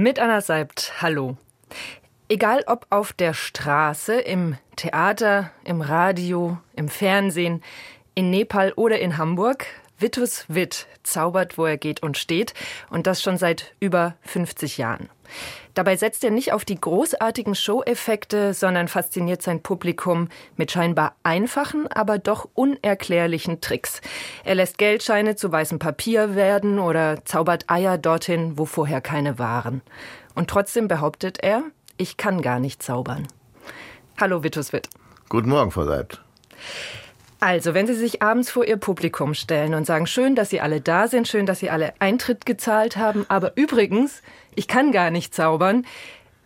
Mit Anna Seibt, hallo. Egal ob auf der Straße, im Theater, im Radio, im Fernsehen, in Nepal oder in Hamburg, Vitus Witt zaubert, wo er geht und steht, und das schon seit über 50 Jahren. Dabei setzt er nicht auf die großartigen Show-Effekte, sondern fasziniert sein Publikum mit scheinbar einfachen, aber doch unerklärlichen Tricks. Er lässt Geldscheine zu weißem Papier werden oder zaubert Eier dorthin, wo vorher keine waren. Und trotzdem behauptet er, ich kann gar nicht zaubern. Hallo, Vitus Witt. Guten Morgen, Frau Seibt. Also, wenn Sie sich abends vor Ihr Publikum stellen und sagen, schön, dass Sie alle da sind, schön, dass Sie alle Eintritt gezahlt haben, aber übrigens, ich kann gar nicht zaubern,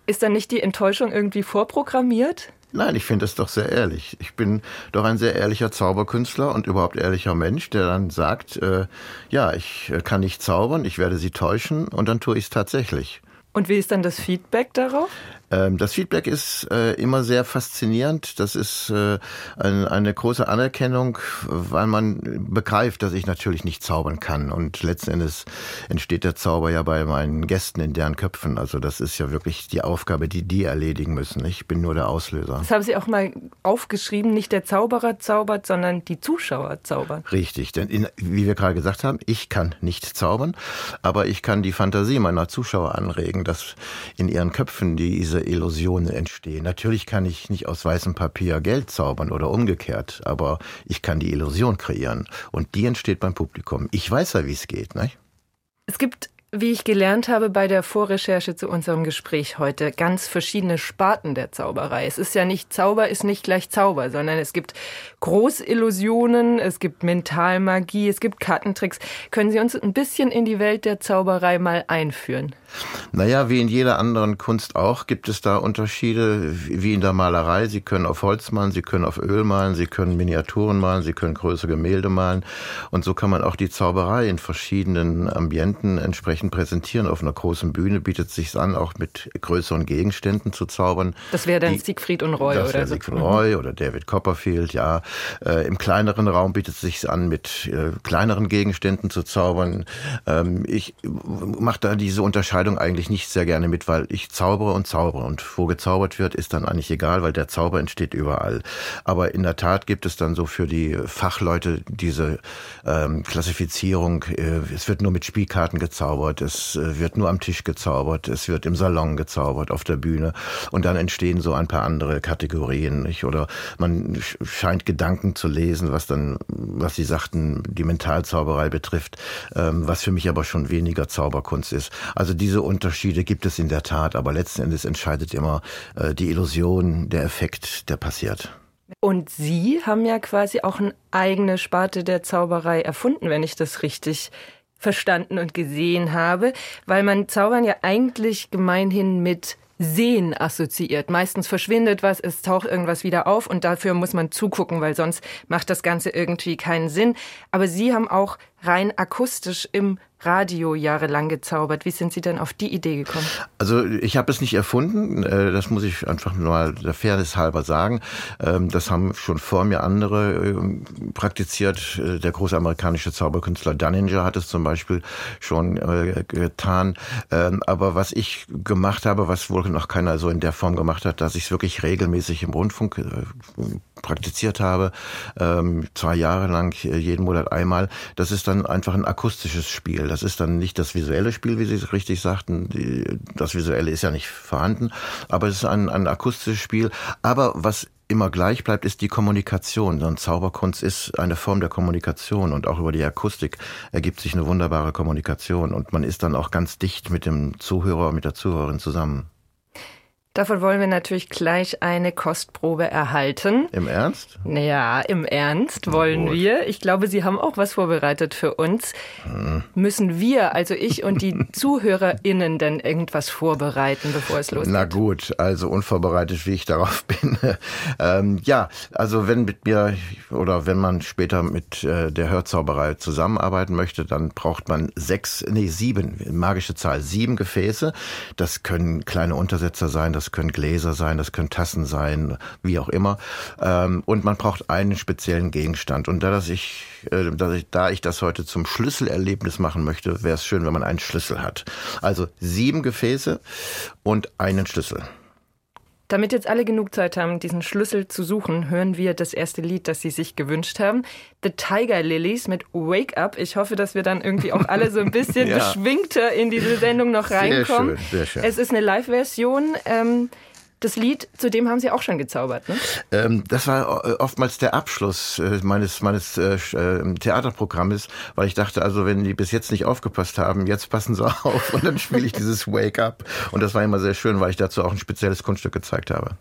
ist dann nicht die Enttäuschung irgendwie vorprogrammiert? Nein, ich finde es doch sehr ehrlich. Ich bin doch ein sehr ehrlicher Zauberkünstler und überhaupt ehrlicher Mensch, der dann sagt, äh, ja, ich äh, kann nicht zaubern, ich werde Sie täuschen und dann tue ich es tatsächlich. Und wie ist dann das Feedback darauf? Ähm, das Feedback ist äh, immer sehr faszinierend. Das ist äh, eine große Anerkennung, weil man begreift, dass ich natürlich nicht zaubern kann. Und letzten Endes entsteht der Zauber ja bei meinen Gästen in deren Köpfen. Also das ist ja wirklich die Aufgabe, die die erledigen müssen. Ich bin nur der Auslöser. Das haben Sie auch mal aufgeschrieben. Nicht der Zauberer zaubert, sondern die Zuschauer zaubern. Richtig. Denn in, wie wir gerade gesagt haben, ich kann nicht zaubern, aber ich kann die Fantasie meiner Zuschauer anregen, dass in ihren Köpfen diese Illusionen entstehen. Natürlich kann ich nicht aus weißem Papier Geld zaubern oder umgekehrt, aber ich kann die Illusion kreieren. Und die entsteht beim Publikum. Ich weiß ja, wie es geht, nicht? Es gibt wie ich gelernt habe bei der Vorrecherche zu unserem Gespräch heute, ganz verschiedene Sparten der Zauberei. Es ist ja nicht Zauber ist nicht gleich Zauber, sondern es gibt Großillusionen, es gibt Mentalmagie, es gibt Kartentricks. Können Sie uns ein bisschen in die Welt der Zauberei mal einführen? Naja, wie in jeder anderen Kunst auch, gibt es da Unterschiede, wie in der Malerei. Sie können auf Holz malen, Sie können auf Öl malen, Sie können Miniaturen malen, Sie können größere Gemälde malen. Und so kann man auch die Zauberei in verschiedenen Ambienten entsprechend präsentieren. Auf einer großen Bühne bietet es sich an, auch mit größeren Gegenständen zu zaubern. Das wäre dann die, Siegfried und Roy das oder so. Siegfried und Roy oder David Copperfield, ja. Äh, Im kleineren Raum bietet es sich an, mit äh, kleineren Gegenständen zu zaubern. Ähm, ich mache da diese Unterscheidung eigentlich nicht sehr gerne mit, weil ich zaubere und zaubere und wo gezaubert wird, ist dann eigentlich egal, weil der Zauber entsteht überall. Aber in der Tat gibt es dann so für die Fachleute diese ähm, Klassifizierung, äh, es wird nur mit Spielkarten gezaubert, es äh, wird nur am Tisch gezaubert, es wird im Salon gezaubert, auf der Bühne und dann entstehen so ein paar andere Kategorien, nicht? Oder man scheint Gedanken zu lesen, was dann, was Sie sagten, die Mentalzauberei betrifft, ähm, was für mich aber schon weniger Zauberkunst ist. Also diese diese Unterschiede gibt es in der Tat, aber letzten Endes entscheidet immer äh, die Illusion, der Effekt, der passiert. Und Sie haben ja quasi auch eine eigene Sparte der Zauberei erfunden, wenn ich das richtig verstanden und gesehen habe, weil man Zaubern ja eigentlich gemeinhin mit Sehen assoziiert. Meistens verschwindet was, es taucht irgendwas wieder auf und dafür muss man zugucken, weil sonst macht das Ganze irgendwie keinen Sinn. Aber Sie haben auch rein akustisch im Radio jahrelang gezaubert. Wie sind Sie denn auf die Idee gekommen? Also ich habe es nicht erfunden, äh, das muss ich einfach mal der Fairness halber sagen. Ähm, das haben schon vor mir andere ähm, praktiziert. Äh, der große amerikanische Zauberkünstler Dunninger hat es zum Beispiel schon äh, getan. Ähm, aber was ich gemacht habe, was wohl noch keiner so in der Form gemacht hat, dass ich es wirklich regelmäßig im Rundfunk praktiziert habe, zwei Jahre lang, jeden Monat einmal, das ist dann einfach ein akustisches Spiel. Das ist dann nicht das visuelle Spiel, wie Sie es richtig sagten. das visuelle ist ja nicht vorhanden, aber es ist ein, ein akustisches Spiel. Aber was immer gleich bleibt, ist die Kommunikation. Und Zauberkunst ist eine Form der Kommunikation und auch über die Akustik ergibt sich eine wunderbare Kommunikation und man ist dann auch ganz dicht mit dem Zuhörer, mit der Zuhörerin zusammen. Davon wollen wir natürlich gleich eine Kostprobe erhalten. Im Ernst? Naja, im Ernst wollen Gut. wir. Ich glaube, Sie haben auch was vorbereitet für uns. Hm. Müssen wir, also ich und die ZuhörerInnen, denn irgendwas vorbereiten, bevor es losgeht? Na gut, also unvorbereitet, wie ich darauf bin. ähm, ja, also wenn mit mir oder wenn man später mit äh, der Hörzauberei zusammenarbeiten möchte, dann braucht man sechs, nee, sieben, magische Zahl, sieben Gefäße. Das können kleine Untersetzer sein, das können Gläser sein, das können Tassen sein, wie auch immer. Ähm, und man braucht einen speziellen Gegenstand. Und da, dass ich, äh, dass ich, da ich das heute zum Schlüsselerlebnis machen möchte, wäre es schön, wenn man einen Schlüssel hat. Also sieben Gefäße und einen Schlüssel. Damit jetzt alle genug Zeit haben, diesen Schlüssel zu suchen, hören wir das erste Lied, das Sie sich gewünscht haben. The Tiger Lilies mit Wake Up. Ich hoffe, dass wir dann irgendwie auch alle so ein bisschen ja. beschwingter in diese Sendung noch reinkommen. Sehr schön, sehr schön. Es ist eine Live-Version. Ähm, das Lied, zu dem haben Sie auch schon gezaubert, ne? Ähm, das war äh, oftmals der Abschluss äh, meines, meines äh, äh, Theaterprogrammes, weil ich dachte, also wenn die bis jetzt nicht aufgepasst haben, jetzt passen sie auf und dann spiele ich dieses Wake Up. Und das war immer sehr schön, weil ich dazu auch ein spezielles Kunststück gezeigt habe.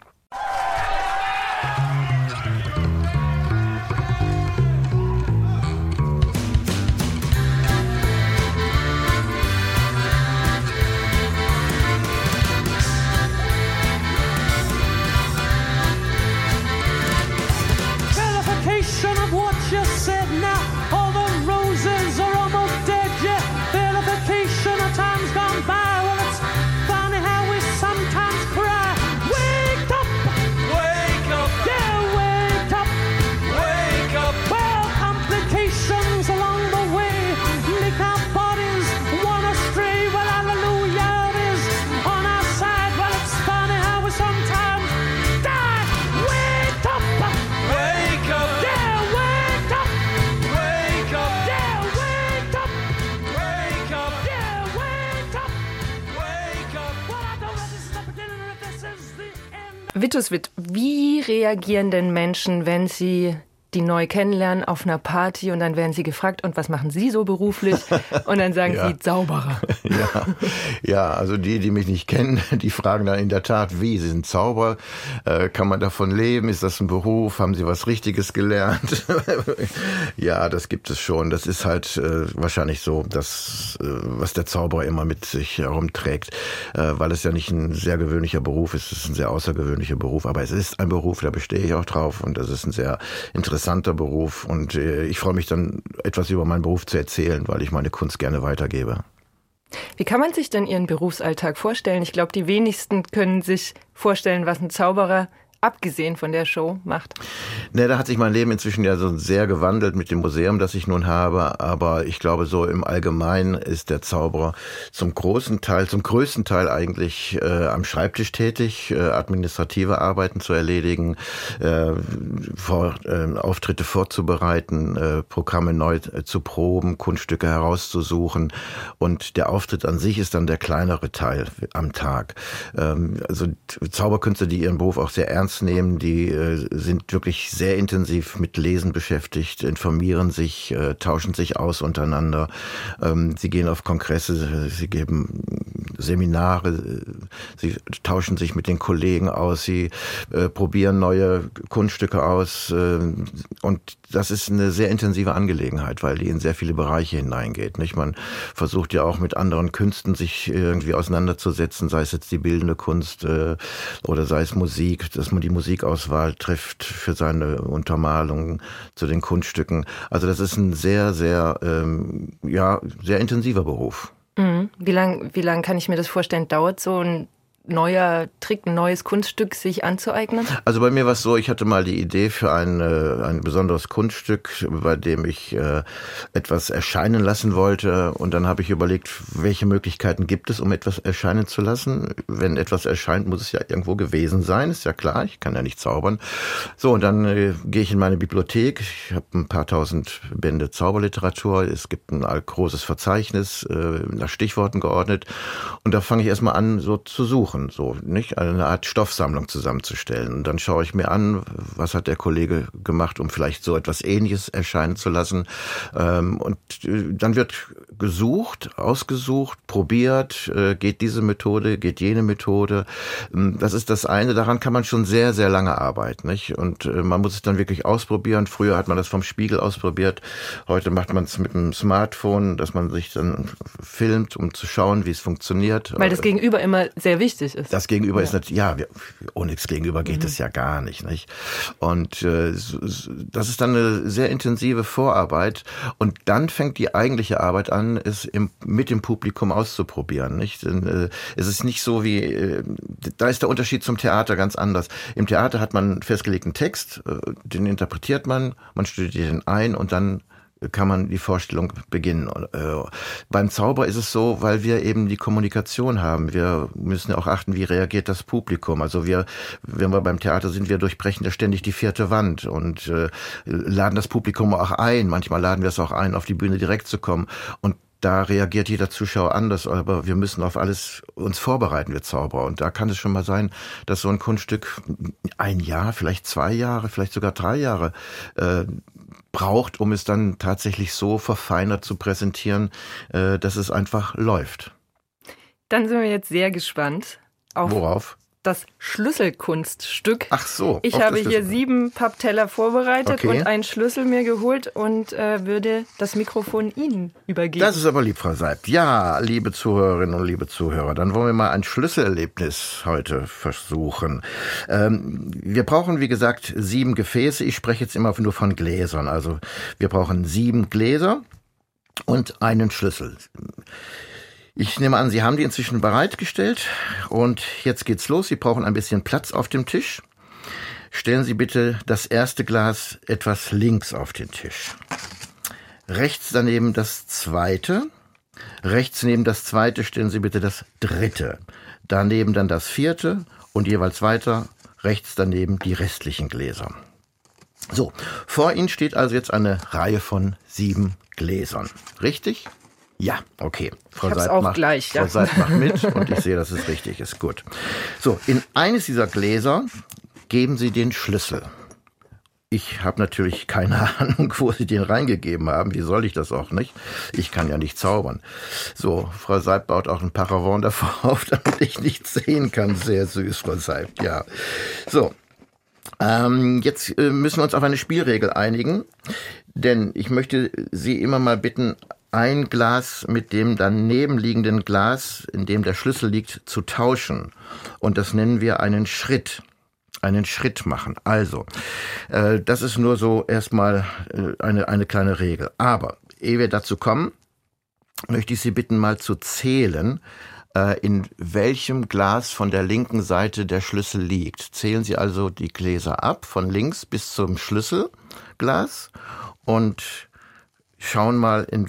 Vituswit, wie reagieren denn Menschen, wenn sie die neu kennenlernen auf einer Party und dann werden sie gefragt, und was machen Sie so beruflich? Und dann sagen ja. sie Zauberer. Ja. ja, also die, die mich nicht kennen, die fragen dann in der Tat, wie, Sie sind Zauberer, äh, kann man davon leben? Ist das ein Beruf? Haben Sie was Richtiges gelernt? ja, das gibt es schon. Das ist halt äh, wahrscheinlich so, das, äh, was der Zauberer immer mit sich herumträgt, weil es ja nicht ein sehr gewöhnlicher Beruf ist, es ist ein sehr außergewöhnlicher Beruf, aber es ist ein Beruf, da bestehe ich auch drauf und das ist ein sehr interessanter interessanter Beruf und äh, ich freue mich dann etwas über meinen Beruf zu erzählen, weil ich meine Kunst gerne weitergebe. Wie kann man sich denn Ihren Berufsalltag vorstellen? Ich glaube, die wenigsten können sich vorstellen, was ein Zauberer abgesehen von der Show macht? Ne, da hat sich mein Leben inzwischen ja so sehr gewandelt mit dem Museum, das ich nun habe. Aber ich glaube, so im Allgemeinen ist der Zauberer zum großen Teil, zum größten Teil eigentlich äh, am Schreibtisch tätig, äh, administrative Arbeiten zu erledigen, äh, vor, äh, Auftritte vorzubereiten, äh, Programme neu äh, zu proben, Kunststücke herauszusuchen. Und der Auftritt an sich ist dann der kleinere Teil am Tag. Ähm, also Zauberkünstler, die ihren Beruf auch sehr ernst ernst nehmen. Die äh, sind wirklich sehr intensiv mit Lesen beschäftigt, informieren sich, äh, tauschen sich aus untereinander. Ähm, sie gehen auf Kongresse, sie geben Seminare, sie tauschen sich mit den Kollegen aus, sie äh, probieren neue Kunststücke aus. Äh, und das ist eine sehr intensive Angelegenheit, weil die in sehr viele Bereiche hineingeht. Nicht? Man versucht ja auch mit anderen Künsten sich irgendwie auseinanderzusetzen, sei es jetzt die bildende Kunst äh, oder sei es Musik, dass man die Musikauswahl trifft für seine Untermalung zu den Kunststücken. Also das ist ein sehr, sehr, ähm, ja, sehr intensiver Beruf. Mhm. Wie lange wie lang kann ich mir das vorstellen? Dauert so ein neuer Trick, ein neues Kunststück sich anzueignen? Also bei mir war es so, ich hatte mal die Idee für ein, äh, ein besonderes Kunststück, bei dem ich äh, etwas erscheinen lassen wollte. Und dann habe ich überlegt, welche Möglichkeiten gibt es, um etwas erscheinen zu lassen. Wenn etwas erscheint, muss es ja irgendwo gewesen sein, ist ja klar, ich kann ja nicht zaubern. So, und dann äh, gehe ich in meine Bibliothek. Ich habe ein paar tausend Bände Zauberliteratur. Es gibt ein großes Verzeichnis, äh, nach Stichworten geordnet. Und da fange ich erstmal an, so zu suchen machen, so, nicht? Eine Art Stoffsammlung zusammenzustellen. Und dann schaue ich mir an, was hat der Kollege gemacht, um vielleicht so etwas Ähnliches erscheinen zu lassen. Ähm, und äh, dann wird gesucht, ausgesucht, probiert, äh, geht diese Methode, geht jene Methode. Ähm, das ist das eine, daran kann man schon sehr, sehr lange arbeiten, nicht? Und äh, man muss es dann wirklich ausprobieren. Früher hat man das vom Spiegel ausprobiert. Heute macht man es mit einem Smartphone, dass man sich dann filmt, um zu schauen, wie es funktioniert. Weil das Gegenüber immer sehr wichtig ist. Das Gegenüber ja. ist natürlich, ja, ohne das Gegenüber geht es mhm. ja gar nicht, nicht? Und äh, das ist dann eine sehr intensive Vorarbeit. Und dann fängt die eigentliche Arbeit an, es im, mit dem Publikum auszuprobieren, nicht? Denn, äh, es ist nicht so wie, äh, da ist der Unterschied zum Theater ganz anders. Im Theater hat man einen festgelegten Text, äh, den interpretiert man, man studiert den ein und dann kann man die Vorstellung beginnen. Äh, beim Zauber ist es so, weil wir eben die Kommunikation haben. Wir müssen auch achten, wie reagiert das Publikum. Also wir, wenn wir beim Theater sind, wir durchbrechen ja ständig die vierte Wand und äh, laden das Publikum auch ein. Manchmal laden wir es auch ein, auf die Bühne direkt zu kommen. Und da reagiert jeder Zuschauer anders, aber wir müssen auf alles uns vorbereiten, wir Zauberer. Und da kann es schon mal sein, dass so ein Kunststück ein Jahr, vielleicht zwei Jahre, vielleicht sogar drei Jahre äh, braucht, um es dann tatsächlich so verfeinert zu präsentieren, äh, dass es einfach läuft. Dann sind wir jetzt sehr gespannt. Auf Worauf? Das Schlüsselkunststück. Ach so. Ich habe hier sieben Pappteller vorbereitet okay. und einen Schlüssel mir geholt und äh, würde das Mikrofon Ihnen übergeben. Das ist aber lieb, Frau Seibt. Ja, liebe Zuhörerinnen und liebe Zuhörer, dann wollen wir mal ein Schlüsselerlebnis heute versuchen. Ähm, wir brauchen, wie gesagt, sieben Gefäße. Ich spreche jetzt immer nur von Gläsern. Also wir brauchen sieben Gläser und einen Schlüssel. Ich nehme an, Sie haben die inzwischen bereitgestellt und jetzt geht's los. Sie brauchen ein bisschen Platz auf dem Tisch. Stellen Sie bitte das erste Glas etwas links auf den Tisch. Rechts daneben das zweite. Rechts neben das zweite stellen Sie bitte das dritte. Daneben dann das vierte und jeweils weiter. Rechts daneben die restlichen Gläser. So, vor Ihnen steht also jetzt eine Reihe von sieben Gläsern. Richtig? Ja, okay. Frau ich Seid auch macht, gleich, ja. Frau Seid macht mit und ich sehe, dass es richtig ist. Gut. So, in eines dieser Gläser geben Sie den Schlüssel. Ich habe natürlich keine Ahnung, wo Sie den reingegeben haben. Wie soll ich das auch nicht? Ich kann ja nicht zaubern. So, Frau Seib baut auch ein Paravent davor auf, damit ich nichts sehen kann. Sehr süß, Frau Seib, ja. So, ähm, jetzt äh, müssen wir uns auf eine Spielregel einigen, denn ich möchte Sie immer mal bitten, ein Glas mit dem daneben liegenden Glas, in dem der Schlüssel liegt, zu tauschen. Und das nennen wir einen Schritt. Einen Schritt machen. Also, äh, das ist nur so erstmal äh, eine, eine kleine Regel. Aber, ehe wir dazu kommen, möchte ich Sie bitten, mal zu zählen, äh, in welchem Glas von der linken Seite der Schlüssel liegt. Zählen Sie also die Gläser ab, von links bis zum Schlüsselglas und schauen mal, in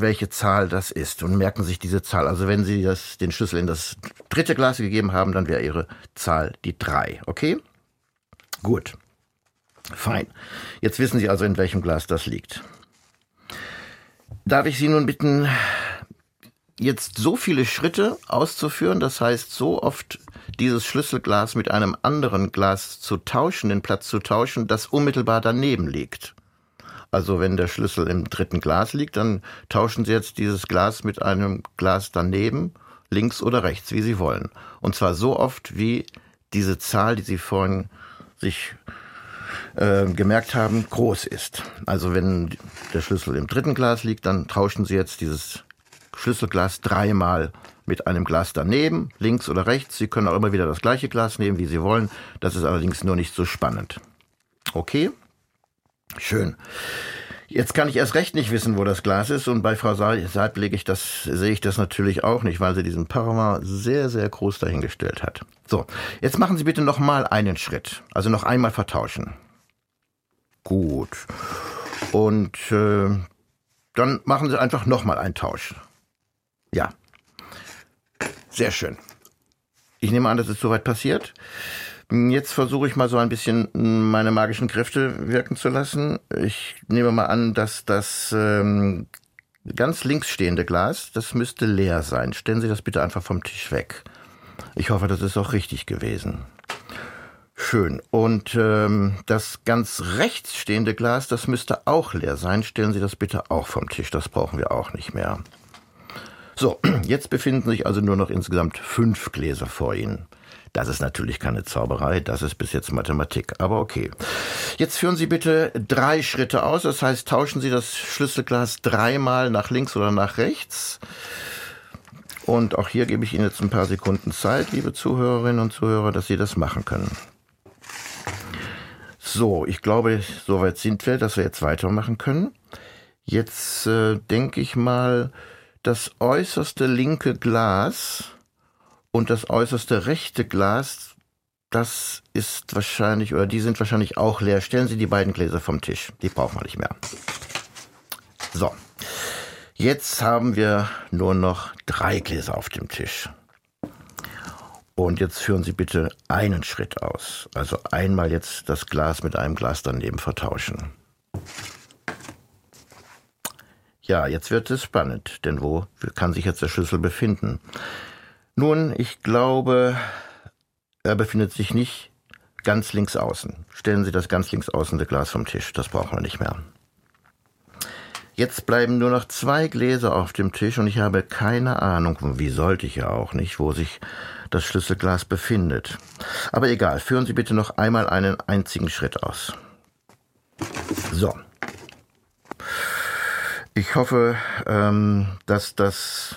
welche Zahl das ist und merken sich diese Zahl. Also wenn Sie das, den Schlüssel in das dritte Glas gegeben haben, dann wäre Ihre Zahl die drei. Okay? Gut. Fein. Jetzt wissen Sie also, in welchem Glas das liegt. Darf ich Sie nun bitten, jetzt so viele Schritte auszuführen, das heißt so oft dieses Schlüsselglas mit einem anderen Glas zu tauschen, den Platz zu tauschen, das unmittelbar daneben liegt. Also wenn der Schlüssel im dritten Glas liegt, dann tauschen Sie jetzt dieses Glas mit einem Glas daneben, links oder rechts, wie Sie wollen. Und zwar so oft, wie diese Zahl, die Sie vorhin sich äh, gemerkt haben, groß ist. Also wenn der Schlüssel im dritten Glas liegt, dann tauschen Sie jetzt dieses Schlüsselglas dreimal mit einem Glas daneben, links oder rechts. Sie können auch immer wieder das gleiche Glas nehmen, wie Sie wollen. Das ist allerdings nur nicht so spannend. Okay? Schön. Jetzt kann ich erst recht nicht wissen, wo das Glas ist. Und bei Frau Seib lege ich das, sehe ich das natürlich auch nicht, weil sie diesen Parma sehr, sehr groß dahingestellt hat. So, jetzt machen Sie bitte noch mal einen Schritt. Also noch einmal vertauschen. Gut. Und äh, dann machen Sie einfach noch mal einen Tausch. Ja. Sehr schön. Ich nehme an, das ist soweit passiert. Jetzt versuche ich mal so ein bisschen meine magischen Kräfte wirken zu lassen. Ich nehme mal an, dass das ähm, ganz links stehende Glas, das müsste leer sein. Stellen Sie das bitte einfach vom Tisch weg. Ich hoffe, das ist auch richtig gewesen. Schön. Und ähm, das ganz rechts stehende Glas, das müsste auch leer sein. Stellen Sie das bitte auch vom Tisch. Das brauchen wir auch nicht mehr. So, jetzt befinden sich also nur noch insgesamt fünf Gläser vor Ihnen. Das ist natürlich keine Zauberei, das ist bis jetzt Mathematik, aber okay. Jetzt führen Sie bitte drei Schritte aus, das heißt, tauschen Sie das Schlüsselglas dreimal nach links oder nach rechts. Und auch hier gebe ich Ihnen jetzt ein paar Sekunden Zeit, liebe Zuhörerinnen und Zuhörer, dass Sie das machen können. So, ich glaube, soweit sind wir, dass wir jetzt weitermachen können. Jetzt äh, denke ich mal, das äußerste linke Glas und das äußerste rechte Glas, das ist wahrscheinlich, oder die sind wahrscheinlich auch leer. Stellen Sie die beiden Gläser vom Tisch. Die brauchen wir nicht mehr. So. Jetzt haben wir nur noch drei Gläser auf dem Tisch. Und jetzt führen Sie bitte einen Schritt aus. Also einmal jetzt das Glas mit einem Glas daneben vertauschen. Ja, jetzt wird es spannend, denn wo kann sich jetzt der Schlüssel befinden? Nun, ich glaube, er befindet sich nicht ganz links außen. Stellen Sie das ganz links außen Glas vom Tisch, das brauchen wir nicht mehr. Jetzt bleiben nur noch zwei Gläser auf dem Tisch und ich habe keine Ahnung, wie sollte ich ja auch nicht, wo sich das Schlüsselglas befindet. Aber egal, führen Sie bitte noch einmal einen einzigen Schritt aus. So. Ich hoffe, ähm, dass das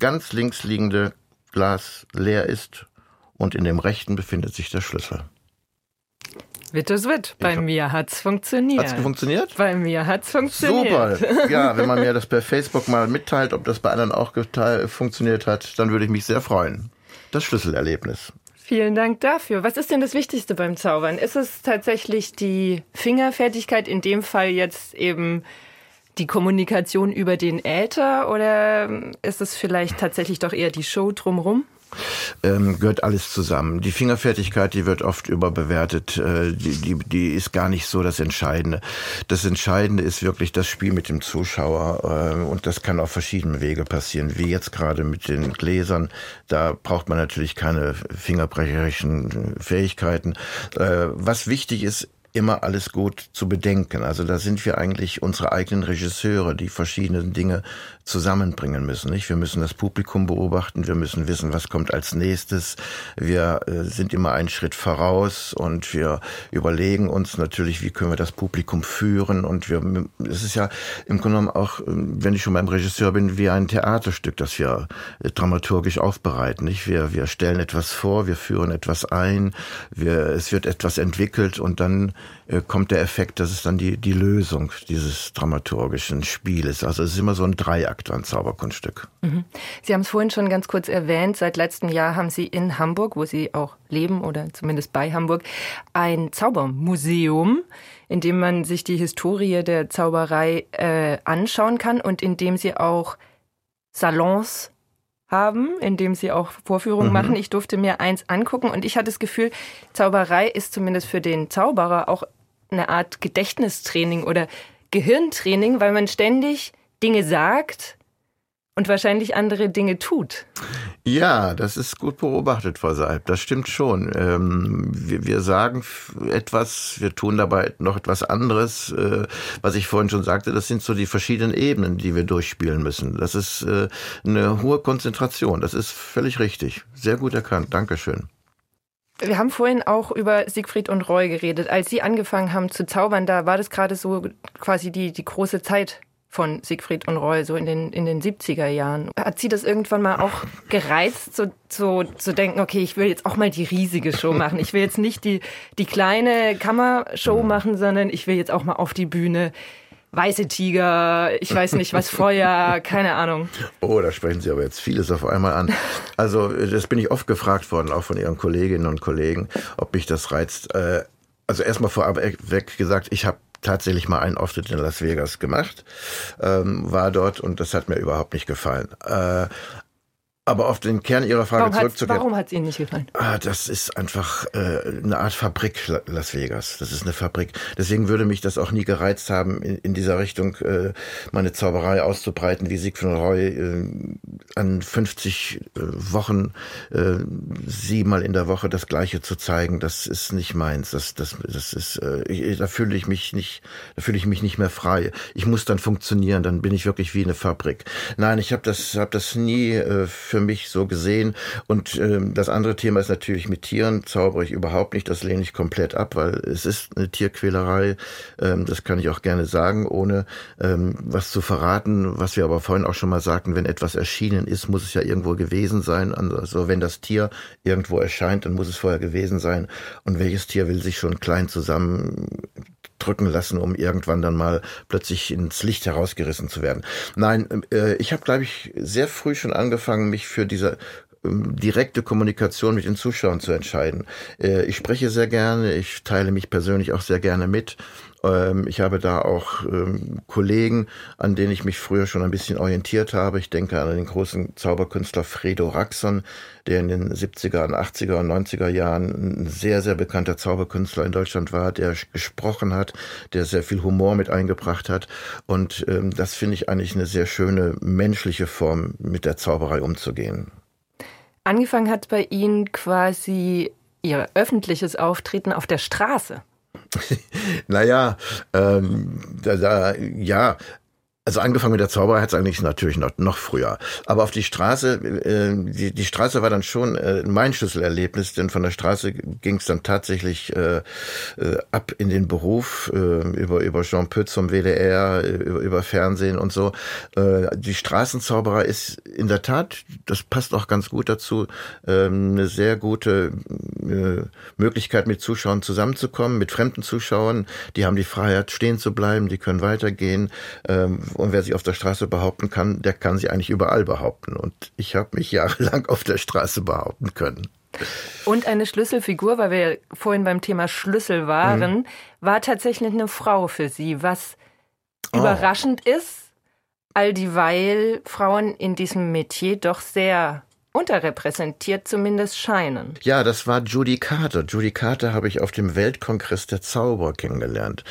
ganz links liegende Glas leer ist und in dem rechten befindet sich der Schlüssel. Wittes Witt. Bei mir hat's funktioniert. Hat's funktioniert? Bei mir hat's funktioniert. Super. Ja, wenn man mir das per Facebook mal mitteilt, ob das bei anderen auch funktioniert hat, dann würde ich mich sehr freuen. Das Schlüsselerlebnis. Vielen Dank dafür. Was ist denn das Wichtigste beim Zaubern? Ist es tatsächlich die Fingerfertigkeit, in dem Fall jetzt eben die Kommunikation über den Äther oder ist es vielleicht tatsächlich doch eher die Show drumherum? ähm, gehört alles zusammen. Die Fingerfertigkeit, die wird oft überbewertet. Äh, die, die, die ist gar nicht so das Entscheidende. Das Entscheidende ist wirklich das Spiel mit dem Zuschauer. Äh, und das kann auf verschiedenen Wege passieren. Wie jetzt gerade mit den Gläsern. Da braucht man natürlich keine fingerbrecherischen Fähigkeiten. Äh, was wichtig ist, immer alles gut zu bedenken. Also da sind wir eigentlich unsere eigenen Regisseure, die verschiedenen Dinge zusammenbringen müssen. Nicht? Wir müssen das Publikum beobachten, wir müssen wissen, was kommt als nächstes. Wir äh, sind immer einen Schritt voraus und wir überlegen uns natürlich, wie können wir das Publikum führen. Und wir, es ist ja im Grunde genommen auch, wenn ich schon beim Regisseur bin, wie ein Theaterstück, das wir äh, dramaturgisch aufbereiten. Nicht? Wir, wir stellen etwas vor, wir führen etwas ein, wir, es wird etwas entwickelt und dann äh, kommt der Effekt, das ist dann die, die Lösung dieses dramaturgischen Spieles. Also es ist immer so ein Dreiakt, ein Zauberkunststück. Mhm. Sie haben es vorhin schon ganz kurz erwähnt, seit letztem Jahr haben Sie in Hamburg, wo Sie auch leben oder zumindest bei Hamburg, ein Zaubermuseum, in dem man sich die Historie der Zauberei äh, anschauen kann und in dem Sie auch Salons haben, in dem sie auch Vorführungen mhm. machen. Ich durfte mir eins angucken und ich hatte das Gefühl, Zauberei ist zumindest für den Zauberer auch eine Art Gedächtnistraining oder Gehirntraining, weil man ständig Dinge sagt, und wahrscheinlich andere Dinge tut. Ja, das ist gut beobachtet, Frau Seib. Das stimmt schon. Ähm, wir, wir, sagen etwas, wir tun dabei noch etwas anderes. Äh, was ich vorhin schon sagte, das sind so die verschiedenen Ebenen, die wir durchspielen müssen. Das ist äh, eine hohe Konzentration. Das ist völlig richtig. Sehr gut erkannt. Dankeschön. Wir haben vorhin auch über Siegfried und Roy geredet. Als Sie angefangen haben zu zaubern, da war das gerade so quasi die, die große Zeit von Siegfried und Roy, so in den, in den 70er Jahren. Hat sie das irgendwann mal auch gereizt, so, so zu denken, okay, ich will jetzt auch mal die riesige Show machen. Ich will jetzt nicht die, die kleine Kammershow machen, sondern ich will jetzt auch mal auf die Bühne. Weiße Tiger, ich weiß nicht was, Feuer, keine Ahnung. Oh, da sprechen Sie aber jetzt vieles auf einmal an. Also, das bin ich oft gefragt worden, auch von Ihren Kolleginnen und Kollegen, ob mich das reizt. Äh, also erstmal vorab gesagt, ich habe tatsächlich mal einen Auftritt in Las Vegas gemacht, ähm, war dort und das hat mir überhaupt nicht gefallen. Äh, Aber auf den Kern Ihrer Frage warum zurückzukommen. Warum hat es Ihnen nicht gefallen? Ah, das ist einfach äh, eine Art Fabrik, Las Vegas. Das ist eine Fabrik. Deswegen würde mich das auch nie gereizt haben, in, in dieser Richtung äh, meine Zauberei auszubreiten, wie Siegfried Roy äh, an 50 äh, Wochen äh, siebenmal in der Woche das Gleiche zu zeigen. Das ist nicht meins. Das, das, das ist, äh, ich, da fühle ich mich nicht, da fühle ich mich nicht mehr frei. Ich muss dann funktionieren. Dann bin ich wirklich wie eine Fabrik. Nein, ich habe das, habe das nie äh, für mich so gesehen. Und ähm, das andere Thema ist natürlich mit Tieren zaubere ich überhaupt nicht. Das lehne ich komplett ab, weil es ist eine Tierquälerei. Ähm, das kann ich auch gerne sagen, ohne ähm, was zu verraten. Was wir aber vorhin auch schon mal sagten, wenn etwas erschienen ist, muss es ja irgendwo gewesen sein. Also wenn das Tier irgendwo erscheint, dann muss es vorher gewesen sein. Und welches Tier will sich schon klein zusammen drücken lassen, um irgendwann dann mal plötzlich ins Licht herausgerissen zu werden. Nein, äh, ich habe, glaube ich, sehr früh schon angefangen, mich für diese ähm, direkte Kommunikation mit den Zuschauern zu entscheiden. Äh, ich spreche sehr gerne, ich teile mich persönlich auch sehr gerne mit. Ähm, ich habe da auch ähm, Kollegen, an denen ich mich früher schon ein bisschen orientiert habe. Ich denke an den großen Zauberkünstler Fredo Raxon, der in den 70er und 80er und 90er Jahren ein sehr, sehr bekannter Zauberkünstler in Deutschland war, der gesprochen hat, der sehr viel Humor mit eingebracht hat. Und ähm, das finde ich eigentlich eine sehr schöne menschliche Form, mit der Zauberei umzugehen. Angefangen hat bei Ihnen quasi Ihr öffentliches Auftreten auf der Straße. naja, ähm, da, da, ja, also angefangen mit der Zauberei hat es eigentlich natürlich noch, noch früher. Aber auf die Straße, äh, die, die Straße war dann schon äh, mein Schlüsselerlebnis, denn von der Straße ging es dann tatsächlich äh, äh, ab in den Beruf, äh, über, über Jean Pütz vom WDR, über, über Fernsehen und so. Äh, die Straßenzauberei ist in der Tat, das passt auch ganz gut dazu, äh, eine sehr gute äh, Möglichkeit mit Zuschauern zusammenzukommen, mit fremden Zuschauern. Die haben die Freiheit, stehen zu bleiben, die können weitergehen. Ähm, und wer sich auf der Straße behaupten kann, der kann sich eigentlich überall behaupten. Und ich habe mich jahrelang auf der Straße behaupten können. Und eine Schlüsselfigur, weil wir ja vorhin beim Thema Schlüssel waren, mhm. war tatsächlich eine Frau für Sie, was oh. überraschend ist, all dieweil Frauen in diesem Metier doch sehr unterrepräsentiert zumindest scheinen. Ja, das war Judy Carter. Judy Carter habe ich auf dem Weltkongress der Zauber kennengelernt.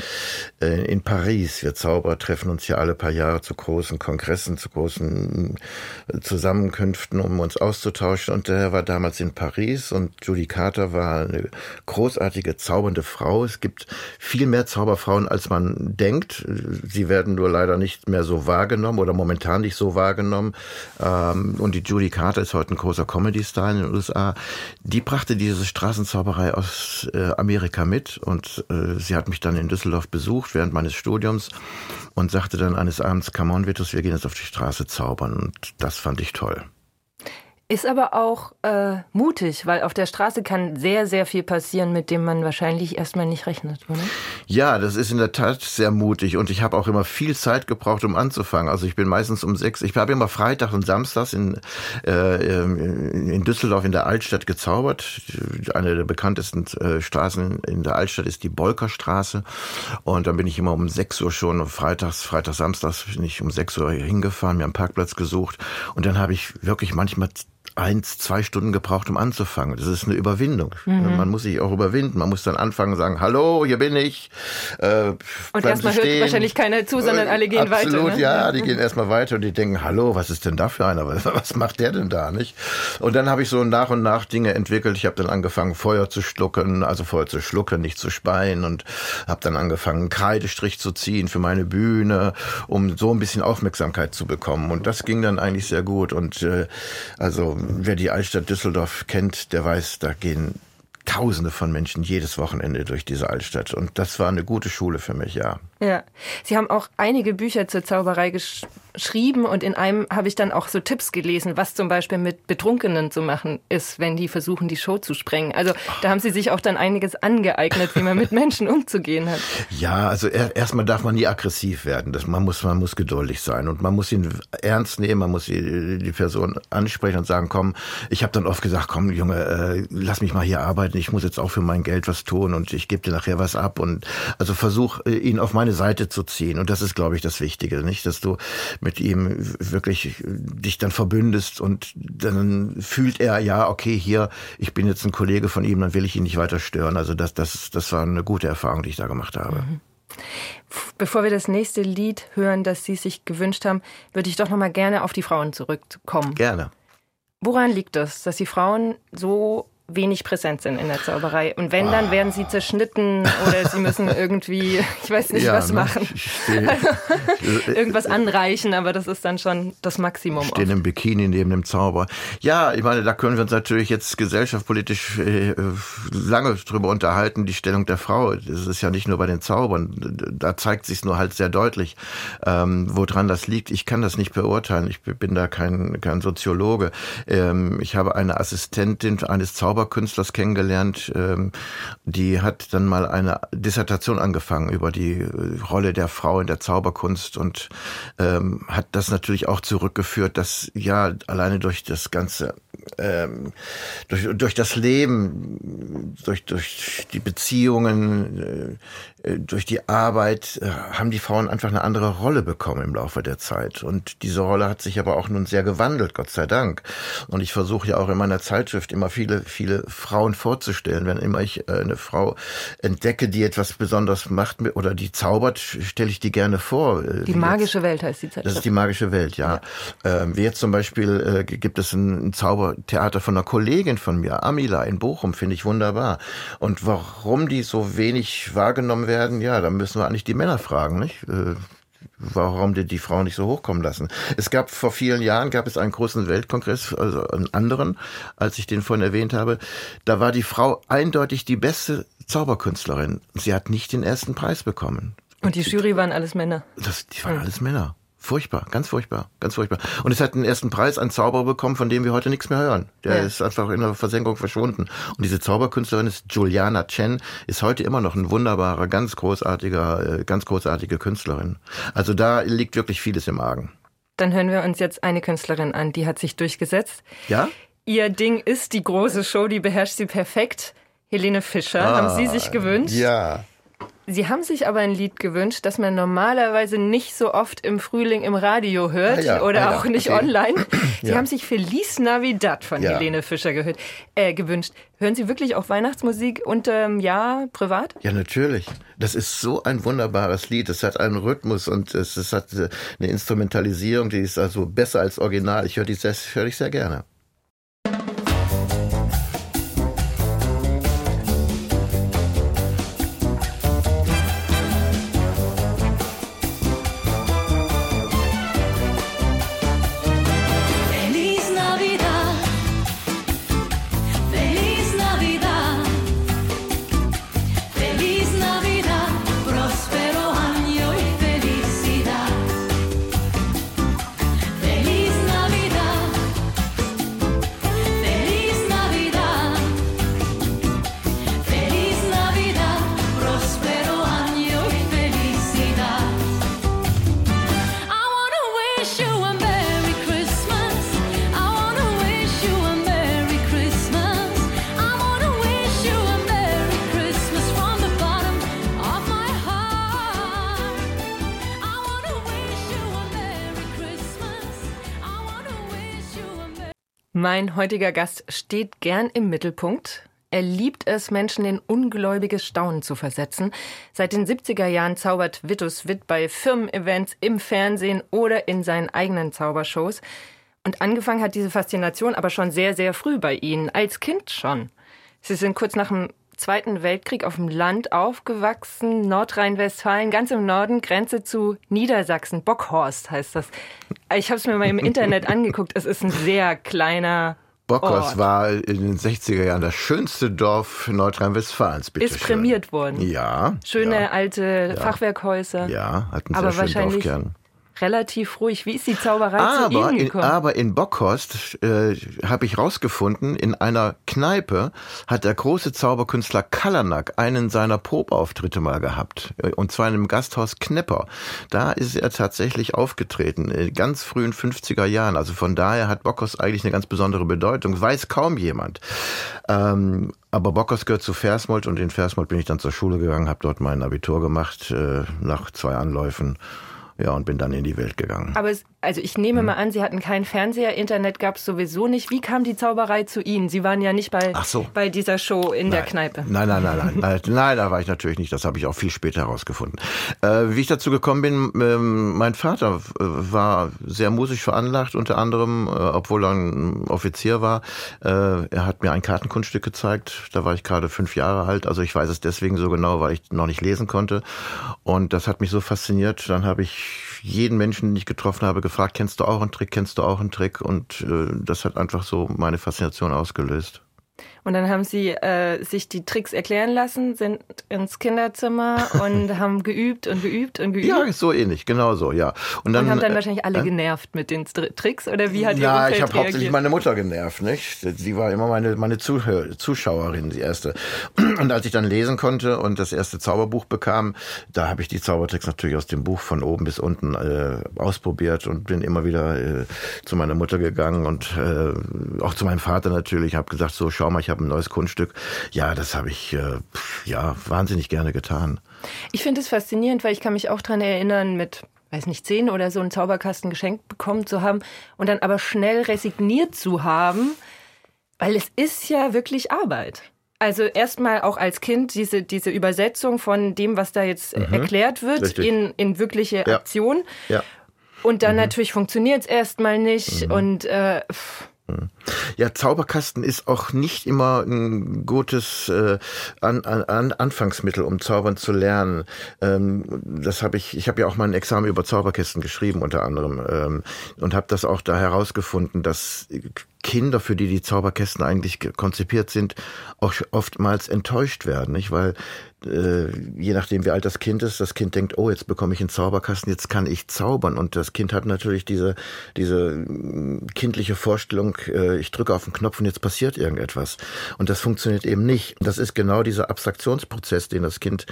Äh, in Paris. Wir Zauber treffen uns ja alle paar Jahre zu großen Kongressen, zu großen äh, Zusammenkünften, um uns auszutauschen. Und der war damals in Paris und Judy Carter war eine großartige, zaubernde Frau. Es gibt viel mehr Zauberfrauen, als man denkt. Sie werden nur leider nicht mehr so wahrgenommen oder momentan nicht so wahrgenommen. Ähm, und die Judy Carter ist heute ein großer Comedy-Star in den USA, die brachte diese Straßenzauberei aus äh, Amerika mit und äh, sie hat mich dann in Düsseldorf besucht während meines Studiums und sagte dann eines Abends, come on Vitus, wir gehen jetzt auf die Straße zaubern und das fand ich toll. Ist aber auch äh, mutig, weil auf der Straße kann sehr, sehr viel passieren, mit dem man wahrscheinlich erstmal nicht rechnet, oder? Ja, das ist in der Tat sehr mutig und ich habe auch immer viel Zeit gebraucht, um anzufangen. Also ich bin meistens um sechs, ich habe immer Freitag und Samstags in, äh, in Düsseldorf in der Altstadt gezaubert. Eine der bekanntesten äh, Straßen in der Altstadt ist die Bolkerstraße und dann bin ich immer um sechs Uhr schon, freitags, freitags, samstags bin ich um sechs Uhr hingefahren, mir einen Parkplatz gesucht und dann habe ich wirklich manchmal eins, zwei Stunden gebraucht, um anzufangen. Das ist eine Überwindung. Mhm. Man muss sich auch überwinden. Man muss dann anfangen und sagen, hallo, hier bin ich. Äh, und erstmal hört wahrscheinlich keiner zu, sondern alle gehen Absolut, weiter. Absolut, ne? ja, die gehen erstmal weiter und die denken, hallo, was ist denn da für einer? Was macht der denn da, nicht? Und dann habe ich so nach und nach Dinge entwickelt. Ich habe dann angefangen, Feuer zu schlucken, also Feuer zu schlucken, nicht zu speien und habe dann angefangen, Kreidestrich zu ziehen für meine Bühne, um so ein bisschen Aufmerksamkeit zu bekommen. Und das ging dann eigentlich sehr gut. Und äh, also wer die Altstadt Düsseldorf kennt, der weiß, da gehen Tausende von Menschen jedes Wochenende durch diese Altstadt. Und das war eine gute Schule für mich, ja. Ja. Sie haben auch einige Bücher zur Zauberei gesch geschrieben und in einem habe ich dann auch so Tipps gelesen, was zum Beispiel mit Betrunkenen zu machen ist, wenn die versuchen, die Show zu sprengen. Also da haben Sie sich auch dann einiges angeeignet, wie man mit Menschen umzugehen hat. Ja, also erstmal darf man nie aggressiv werden. Das, man, muss, man muss geduldig sein und man muss ihn ernst nehmen, man muss die, die Person ansprechen und sagen, komm, ich habe dann oft gesagt, komm Junge, äh, lass mich mal hier arbeiten, ich muss jetzt auch für mein Geld was tun und ich gebe dir nachher was ab und also versuch äh, ihn auf meine Seite zu ziehen und das ist, glaube ich, das Wichtige, nicht, dass du mit mit ihm wirklich dich dann verbündest und dann fühlt er, ja, okay, hier, ich bin jetzt ein Kollege von ihm, dann will ich ihn nicht weiter stören. Also das, das, das war eine gute Erfahrung, die ich da gemacht habe. Mhm. Bevor wir das nächste Lied hören, das Sie sich gewünscht haben, würde ich doch noch mal gerne auf die Frauen zurückkommen. Gerne. Woran liegt das, dass die Frauen so wenig präsent sind in der Zauberei. Und wenn, dann werden sie zerschnitten oder sie müssen irgendwie, ich weiß nicht, ja, was ne? machen. Also, irgendwas anreichen, aber das ist dann schon das Maximum. Stehen oft. im Bikini neben dem Zauber. Ja, ich meine, da können wir uns natürlich jetzt gesellschaftspolitisch äh, lange drüber unterhalten, die Stellung der Frau. Das ist ja nicht nur bei den Zaubern. Da zeigt sich nur halt sehr deutlich, ähm, woran das liegt. Ich kann das nicht beurteilen. Ich bin da kein, kein Soziologe. Ähm, ich habe eine Assistentin eines Zaubers Zauberkünstlers kennengelernt. Ähm, die hat dann mal eine Dissertation angefangen über die äh, Rolle der Frau in der Zauberkunst und ähm, hat das natürlich auch zurückgeführt, dass ja alleine durch das ganze ähm, durch, durch das Leben, durch, durch die Beziehungen, äh, durch die Arbeit äh, haben die Frauen einfach eine andere Rolle bekommen im Laufe der Zeit. Und diese Rolle hat sich aber auch nun sehr gewandelt, Gott sei Dank. Und ich versuche ja auch in meiner Zeitschrift immer viele, viele Frauen vorzustellen. Wenn immer ich äh, eine Frau entdecke, die etwas besonders macht oder die zaubert, stelle ich die gerne vor. Die magische. Welt heißt die Zeitschrift. Das ist die magische Welt, ja. ja. Ähm, wie jetzt zum Beispiel äh, gibt es einen Zaubertheater von einer Kollegin von mir, Amila in Bochum, finde ich wunderbar. Und warum die so wenig wahrgenommen werden, ja, da müssen wir eigentlich die Männer fragen, nicht? Äh, warum die, die Frauen nicht so hochkommen lassen. Es gab vor vielen Jahren gab es einen großen Weltkongress, also einen anderen, als ich den vorhin erwähnt habe. Da war die Frau eindeutig die beste Zauberkünstlerin. Sie hat nicht den ersten Preis bekommen. Und die Jury waren alles Männer. Das, die waren alles Männer. Furchtbar, ganz furchtbar, ganz furchtbar. Und es hat den ersten Preis einen Zauberer bekommen, von dem wir heute nichts mehr hören. Der ja. ist einfach in der Versenkung verschwunden. Und diese Zauberkünstlerin ist Juliana Chen, ist heute immer noch ein wunderbarer, ganz großartiger, äh, ganz großartige Künstlerin. Also da liegt wirklich vieles im Argen. Dann hören wir uns jetzt eine Künstlerin an, die hat sich durchgesetzt. Ja? Ihr Ding ist die große Show, die beherrscht sie perfekt. Helene Fischer, ah, haben Sie sich gewünscht? Ja. Sie haben sich aber ein Lied gewünscht, das man normalerweise nicht so oft im Frühling im Radio hört ah ja, oder ah auch nicht okay. online. Sie ja. haben sich Feliz Navidad von ja. Helene Fischer gehört, äh, gewünscht. Hören Sie wirklich auch Weihnachtsmusik unterm Jahr privat? Ja, natürlich. Das ist so ein wunderbares Lied. Es hat einen Rhythmus und es, es hat äh, eine Instrumentalisierung, die ist also besser als Original. Ich höre die sehr, höre ich sehr gerne. Mein heutiger Gast steht gern im Mittelpunkt. Er liebt es, Menschen in ungläubiges Staunen zu versetzen. Seit den 70er Jahren zaubert Vitus Witt bei Firmen-Events, im Fernsehen oder in seinen eigenen Zaubershows. Und angefangen hat diese Faszination aber schon sehr, sehr früh bei Ihnen, als Kind schon. Sie sind kurz nach dem Zweiten Weltkrieg auf dem Land aufgewachsen, Nordrhein-Westfalen, ganz im Norden, Grenze zu Niedersachsen. Bockhorst heißt das. Ich habe es mir mal im Internet angeguckt. Es ist ein sehr kleiner Bockhorst war in den 60er Jahren das schönste Dorf Nordrhein-Westfalens. Ist prämiert worden. Ja. Schöne ja, alte ja. Fachwerkhäuser. Ja, hatten sehr Aber schönen Dorfkern relativ ruhig. Wie ist die Zauberei aber zu Ihnen gekommen? In, aber in Bockhorst äh, habe ich rausgefunden, in einer Kneipe hat der große Zauberkünstler Kallanak einen seiner Probauftritte mal gehabt. Äh, und zwar in einem Gasthaus Knepper. Da ist er tatsächlich aufgetreten, in ganz frühen 50er Jahren. Also von daher hat Bockhorst eigentlich eine ganz besondere Bedeutung. Weiß kaum jemand. Ähm, aber Bockhorst gehört zu Versmold und in Versmold bin ich dann zur Schule gegangen, habe dort mein Abitur gemacht, äh, nach zwei Anläufen Ja, und bin dann in die Welt gegangen. Aber es, also ich nehme hm. mal an, Sie hatten keinen Fernseher, Internet gab es sowieso nicht. Wie kam die Zauberei zu Ihnen? Sie waren ja nicht bei, so. bei dieser Show in nein. der Kneipe. Nein, nein, nein, nein, nein, nein, da war ich natürlich nicht. Das habe ich auch viel später herausgefunden. Äh, wie ich dazu gekommen bin, ähm, mein Vater äh, war sehr musisch veranlagt, unter anderem, äh, obwohl er ein Offizier war. Äh, er hat mir ein Kartenkunststück gezeigt. Da war ich gerade fünf Jahre alt. Also ich weiß es deswegen so genau, weil ich noch nicht lesen konnte. Und das hat mich so fasziniert. Dann habe ich jeden Menschen, den ich getroffen habe, gefragt, kennst du auch einen Trick, kennst du auch einen Trick? Und äh, das hat einfach so meine Faszination ausgelöst. Und dann haben sie äh, sich die Tricks erklären lassen, sind ins Kinderzimmer und haben geübt und geübt und geübt. Ja, so ähnlich, genau so, ja. Und, dann, und haben dann äh, wahrscheinlich alle äh, genervt mit den Tricks oder wie hat ihr Ja, ich habe hauptsächlich meine Mutter genervt, nicht? Sie war immer meine meine Zuschauerin, die erste. Und als ich dann lesen konnte und das erste Zauberbuch bekam, da habe ich die Zaubertricks natürlich aus dem Buch von oben bis unten äh, ausprobiert und bin immer wieder äh, zu meiner Mutter gegangen und äh, auch zu meinem Vater natürlich, habe gesagt, so schau mal, ich habe ein neues Kunststück. Ja, das habe ich äh, ja wahnsinnig gerne getan. Ich finde es faszinierend, weil ich kann mich auch daran erinnern, mit weiß nicht, zehn oder so einen Zauberkasten geschenkt bekommen zu haben und dann aber schnell resigniert zu haben, weil es ist ja wirklich Arbeit. Also erstmal auch als Kind diese, diese Übersetzung von dem, was da jetzt mhm. erklärt wird, in, in wirkliche ja. Aktion. Ja. Und dann mhm. natürlich funktioniert es erstmal nicht mhm. und äh, ja, Zauberkasten ist auch nicht immer ein gutes äh, an, an, Anfangsmittel, um zaubern zu lernen. Ähm, das habe ich, ich habe ja auch mal ein Examen über Zauberkästen geschrieben unter anderem ähm, und habe das auch da herausgefunden, dass Kinder, für die die Zauberkästen eigentlich konzipiert sind, auch oftmals enttäuscht werden, nicht? Weil äh, je nachdem, wie alt das Kind ist, das Kind denkt, oh, jetzt bekomme ich einen Zauberkasten, jetzt kann ich zaubern. Und das Kind hat natürlich diese diese mm, kindliche Vorstellung, äh, ich drücke auf den Knopf und jetzt passiert irgendetwas. Und das funktioniert eben nicht. Das ist genau dieser Abstraktionsprozess, den das Kind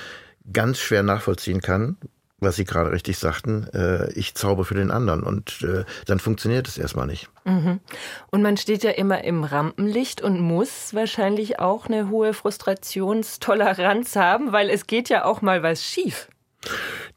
ganz schwer nachvollziehen kann, was Sie gerade richtig sagten, äh, ich zauber für den anderen und äh, dann funktioniert es erstmal nicht. Mhm. Und man steht ja immer im Rampenlicht und muss wahrscheinlich auch eine hohe Frustrationstoleranz haben, weil es geht ja auch mal was schief.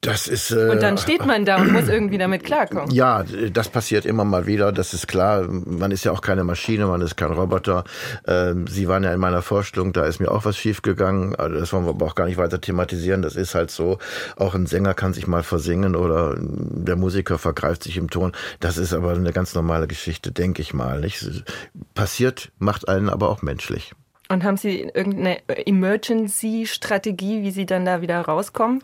Das ist. Äh, und dann steht man da und muss irgendwie damit klarkommen. Ja, das passiert immer mal wieder. Das ist klar. Man ist ja auch keine Maschine, man ist kein Roboter. Ähm, Sie waren ja in meiner Vorstellung, da ist mir auch was schiefgegangen. Also das wollen wir aber auch gar nicht weiter thematisieren. Das ist halt so. Auch ein Sänger kann sich mal versingen oder der Musiker vergreift sich im Ton. Das ist aber eine ganz normale Geschichte, denke ich mal. Nicht? Passiert, macht einen aber auch menschlich. Und haben Sie irgendeine Emergency-Strategie, wie Sie dann da wieder rauskommen?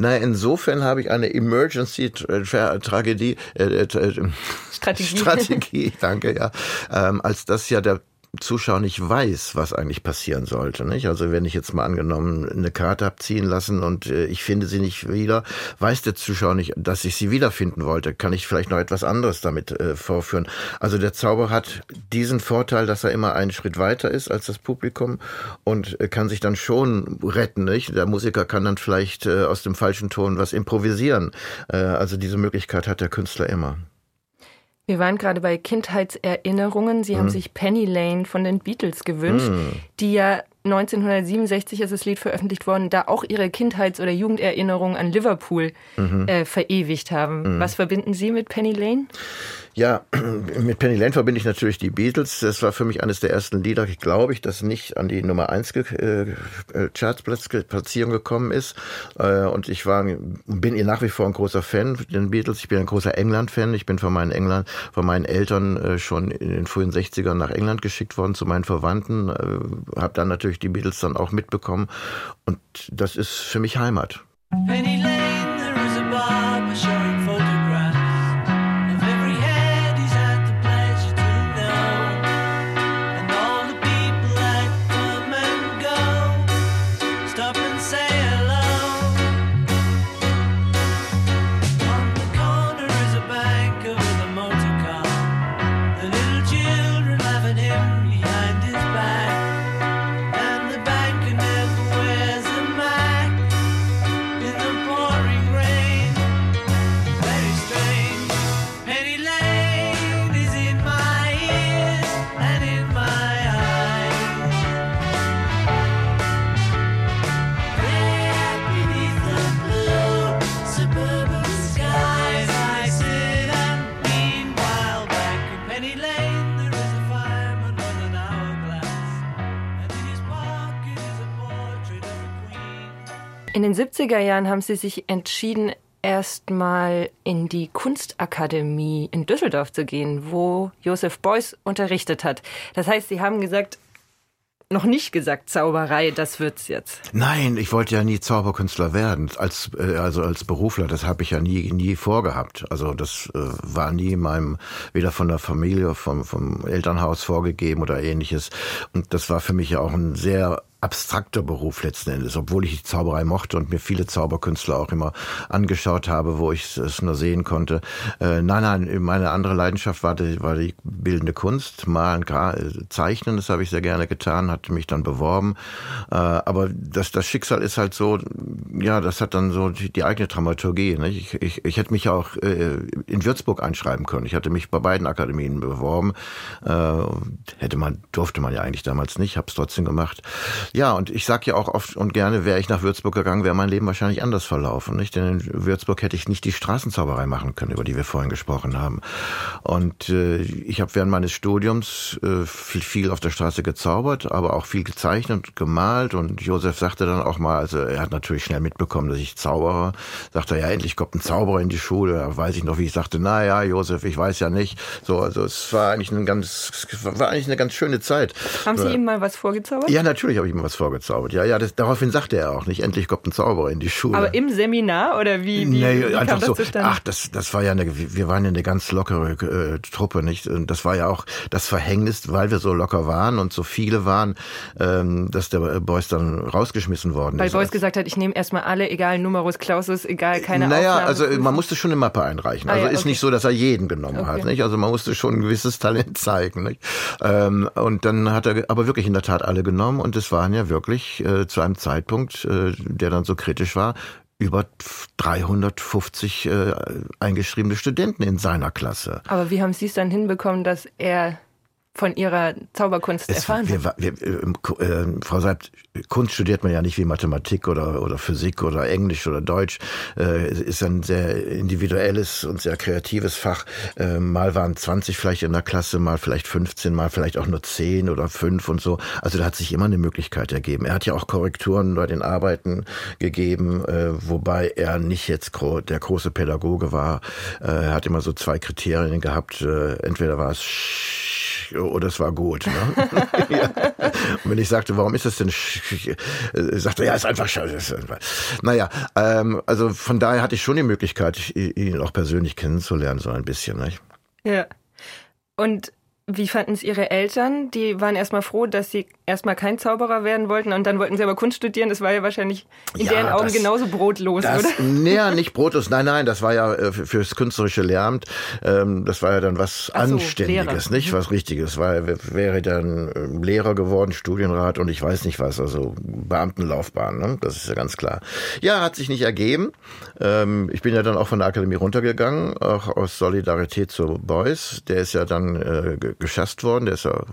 Na, insofern habe ich eine Emergency-Tragedie, äh, äh, äh, Strategie. Strategie, danke, ja. Ähm, als das ja der Zuschauer nicht weiß, was eigentlich passieren sollte. Nicht? Also wenn ich jetzt mal angenommen eine Karte abziehen lassen und äh, ich finde sie nicht wieder, weiß der Zuschauer nicht, dass ich sie wiederfinden wollte. Kann ich vielleicht noch etwas anderes damit äh, vorführen? Also der Zauber hat diesen Vorteil, dass er immer einen Schritt weiter ist als das Publikum und äh, kann sich dann schon retten. Nicht? Der Musiker kann dann vielleicht äh, aus dem falschen Ton was improvisieren. Also diese Möglichkeit hat der Künstler immer. Wir waren gerade bei Kindheitserinnerungen. Sie mhm. haben sich Penny Lane von den Beatles gewünscht, mhm. die ja 1967 ist das Lied veröffentlicht worden, da auch ihre Kindheits- oder Jugenderinnerungen an Liverpool mhm. äh, verewigt haben. Mhm. Was verbinden Sie mit Penny Lane? Ja, mit Penny Lane verbinde ich natürlich die Beatles. Das war für mich eines der ersten Lieder, glaube ich, das nicht an die Nummer 1 äh, äh Chartsplatzierung gekommen ist. Äh, und ich war, bin nach wie vor ein großer Fan den Beatles. Ich bin ein großer England-Fan. Ich bin von meinen England, von meinen Eltern äh, schon in den frühen 60ern nach England geschickt worden zu meinen Verwandten. Äh, habe dann natürlich die Beatles dann auch mitbekommen. Und das ist für mich Heimat. Penny Lane, 70er Jahren haben Sie sich entschieden, erstmal in die Kunstakademie in Düsseldorf zu gehen, wo Josef Beuys unterrichtet hat. Das heißt, Sie haben gesagt, noch nicht gesagt Zauberei, das wird's jetzt. Nein, ich wollte ja nie Zauberkünstler werden, als äh, also als Berufler. Das habe ich ja nie nie vorgehabt. Also das äh, war nie in meinem weder von der Familie, vom vom Elternhaus vorgegeben oder ähnliches. Und das war für mich ja auch ein sehr abstrakter Beruf letzten Endes, obwohl ich die Zauberei mochte und mir viele Zauberkünstler auch immer angeschaut habe, wo ich es nur sehen konnte. Äh, nein, nein, meine andere Leidenschaft war die, war die bildende Kunst, malen, zeichnen, das habe ich sehr gerne getan, hatte mich dann beworben. Äh, aber das, das Schicksal ist halt so, ja, das hat dann so die, die eigene Dramaturgie. Nicht? Ich, ich, ich hätte mich auch äh, in Würzburg einschreiben können. Ich hatte mich bei beiden Akademien beworben. Äh, hätte man, durfte man ja eigentlich damals nicht, habe es trotzdem gemacht. Ja, und ich sage ja auch oft und gerne, wäre ich nach Würzburg gegangen, wäre mein Leben wahrscheinlich anders verlaufen. Nicht? Denn in Würzburg hätte ich nicht die Straßenzauberei machen können, über die wir vorhin gesprochen haben. Und äh, ich habe während meines Studiums äh, viel, viel auf der Straße gezaubert, aber auch viel gezeichnet, gemalt. Und Josef sagte dann auch mal, also er hat natürlich schnell mitbekommen, dass ich Zauberer. Sagte er, ja, endlich kommt ein Zauberer in die Schule. Da weiß ich noch, wie ich sagte, na ja, Josef, ich weiß ja nicht. So, also es war eigentlich eine ganz, war eigentlich eine ganz schöne Zeit. Haben Sie ihm mal was vorgezaubert? Ja, natürlich habe ich ihm was vorgezaubert. Ja, ja, das, daraufhin sagte er auch nicht, endlich kommt ein Zauberer in die Schule. Aber im Seminar oder wie, wie, nee, wie einfach so, Ach, das, das war ja eine, wir waren ja eine ganz lockere äh, Truppe, nicht? Und das war ja auch das Verhängnis, weil wir so locker waren und so viele waren, ähm, dass der Beuys dann rausgeschmissen worden weil ist. Weil Beuys gesagt hat, ich nehme erstmal alle, egal Numerus Clausus, egal, keine Naja, Aufnahme. also man musste schon eine Mappe einreichen. Also ah, ja, ist okay. nicht so, dass er jeden genommen okay. hat, nicht? Also man musste schon ein gewisses Talent zeigen, nicht? Ähm, und dann hat er aber wirklich in der Tat alle genommen und es waren ja wirklich äh, zu einem Zeitpunkt, äh, der dann so kritisch war, über 350 äh, eingeschriebene Studenten in seiner Klasse. Aber wie haben Sie es dann hinbekommen, dass er von Ihrer Zauberkunst es, erfahren wir, wir, äh, Frau Seibt, Kunst studiert man ja nicht wie Mathematik oder, oder Physik oder Englisch oder Deutsch. Äh, ist ein sehr individuelles und sehr kreatives Fach. Äh, mal waren 20 vielleicht in der Klasse, mal vielleicht 15, mal vielleicht auch nur 10 oder 5 und so. Also da hat sich immer eine Möglichkeit ergeben. Er hat ja auch Korrekturen bei den Arbeiten gegeben, äh, wobei er nicht jetzt der große Pädagoge war. Äh, er hat immer so zwei Kriterien gehabt. Äh, entweder war es oder es war gut. Ne? ja. Und wenn ich sagte, warum ist das denn, äh, sagte ja, ist einfach scheiße. Naja, ähm, also von daher hatte ich schon die Möglichkeit, ihn auch persönlich kennenzulernen, so ein bisschen. Nicht? Ja. Und wie fanden es Ihre Eltern? Die waren erstmal froh, dass Sie erstmal kein Zauberer werden wollten und dann wollten Sie aber Kunst studieren. Das war ja wahrscheinlich in ja, deren Augen das, genauso brotlos, das, oder? Naja, nicht brotlos. Nein, nein, das war ja äh, fürs künstlerische Lehramt. Ähm, das war ja dann was Ach Anständiges, so, nicht? Mhm. Was Richtiges. War, wäre dann ähm, Lehrer geworden, Studienrat und ich weiß nicht was, also Beamtenlaufbahn, ne? Das ist ja ganz klar. Ja, hat sich nicht ergeben. Ähm, ich bin ja dann auch von der Akademie runtergegangen, auch aus Solidarität zu Beuys. Der ist ja dann äh, geschasst worden. Der ist ja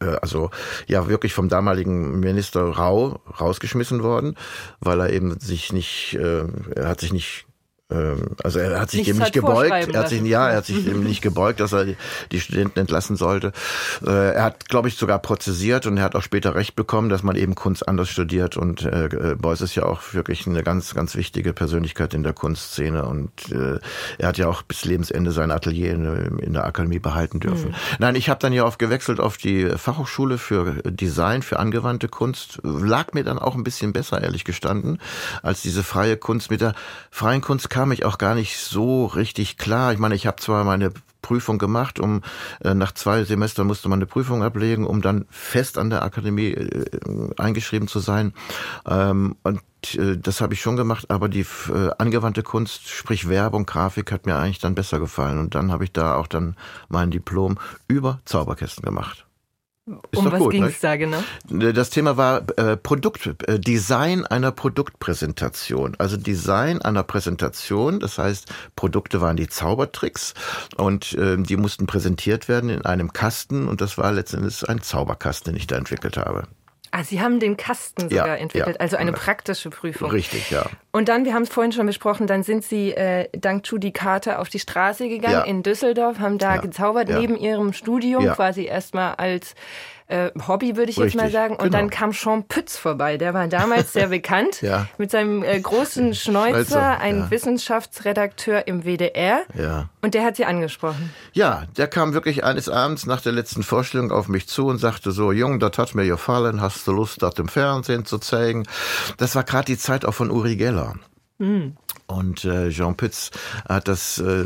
äh, also ja wirklich vom damaligen Minister Rau rausgeschmissen worden, weil er eben sich nicht, äh, er hat sich nicht also er hat sich Nichts dem nicht gebeugt. Er hat sich, ja, er hat sich dem nicht gebeugt, dass er die Studenten entlassen sollte. Äh, er hat, glaube ich, sogar prozessiert und er hat auch später Recht bekommen, dass man eben Kunst anders studiert. Und äh, Beuys ist ja auch wirklich eine ganz, ganz wichtige Persönlichkeit in der Kunstszene. Und äh, er hat ja auch bis Lebensende sein Atelier in, in der Akademie behalten dürfen. Mhm. Nein, ich habe dann ja oft gewechselt auf die Fachhochschule für Design, für angewandte Kunst. Lag mir dann auch ein bisschen besser, ehrlich gestanden, als diese freie Kunst. Mit der freien Kunst kam ich auch gar nicht so richtig klar. Ich meine, ich habe zwar meine Prüfung gemacht, um äh, nach zwei Semestern musste man eine Prüfung ablegen, um dann fest an der Akademie äh, eingeschrieben zu sein. Ähm, und äh, das habe ich schon gemacht, aber die äh, angewandte Kunst, sprich Werbung, Grafik, hat mir eigentlich dann besser gefallen. Und dann habe ich da auch dann mein Diplom über Zauberkästen gemacht. Ist um was ging es da genau? Das Thema war äh, Produkt, äh, Design einer Produktpräsentation. Also Design einer Präsentation, das heißt, Produkte waren die Zaubertricks und äh, die mussten präsentiert werden in einem Kasten und das war letztendlich ein Zauberkasten, den ich da entwickelt habe. Ah, Sie haben den Kasten sogar ja, entwickelt, ja. also eine praktische Prüfung. Richtig, ja. Und dann, wir haben es vorhin schon besprochen, dann sind Sie äh, dank Judy Carter auf die Straße gegangen Ja. in Düsseldorf, haben da gezaubert, neben Ihrem Studium, quasi erstmal als äh, Hobby, würde ich jetzt mal Richtig, sagen. Und genau. dann kam Sean Pütz vorbei, der war damals sehr bekannt, Ja. mit seinem äh, großen Schnäuzer, Schnäuzer, ein ja. Wissenschaftsredakteur im WDR. Ja. Und der hat Sie angesprochen. Ja, der kam wirklich eines Abends nach der letzten Vorstellung auf mich zu und sagte so, Jung, das hat mir gefallen, hast du Lust, das im Fernsehen zu zeigen? Das war gerade die Zeit auch von Uri Geller. Und äh, Jean Pütz hat das, äh,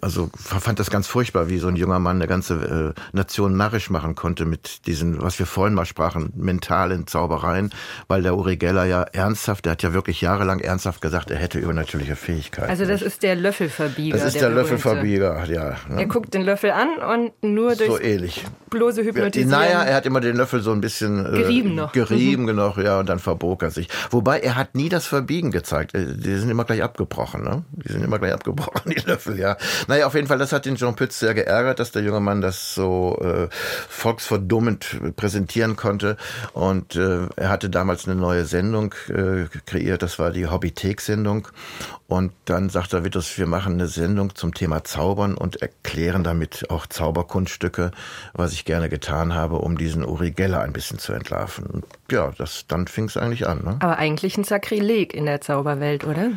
also fand das ganz furchtbar, wie so ein junger Mann eine ganze äh, Nation narrisch machen konnte mit diesen, was wir vorhin mal sprachen, mentalen Zaubereien, weil der Uri Geller ja ernsthaft, der hat ja wirklich jahrelang ernsthaft gesagt, er hätte übernatürliche Fähigkeiten. Also das ist der Löffelverbieger. das ist der, berühmte. Löffelverbieger, ja. ne? Er guckt den Löffel an und nur durch So ähnlich. bloße Hypnotisieren. Naja, er hat immer den Löffel so ein bisschen äh, Gerieben noch. Mhm. Gerieben genau, ja, und dann verbog er sich. Wobei er hat nie das Verbiegen gezeigt. Die sind immer gleich abgebrochen, ne? Die sind immer gleich abgebrochen, die Löffel, ja. Naja, auf jeden Fall, das hat den Jean Pütz sehr geärgert, dass der junge Mann das so äh, volksverdummend präsentieren konnte. Und äh, er hatte damals eine neue Sendung äh, kreiert, das war die Hobbythek-Sendung. Und dann sagt er, Vitus, wir machen eine Sendung zum Thema Zaubern und erklären damit auch Zauberkunststücke, was ich gerne getan habe, um diesen Uri Geller ein bisschen zu entlarven. Und ja, das, dann fing es eigentlich an. Ne? Aber eigentlich ein Sakrileg in der Zauberwelt, oder?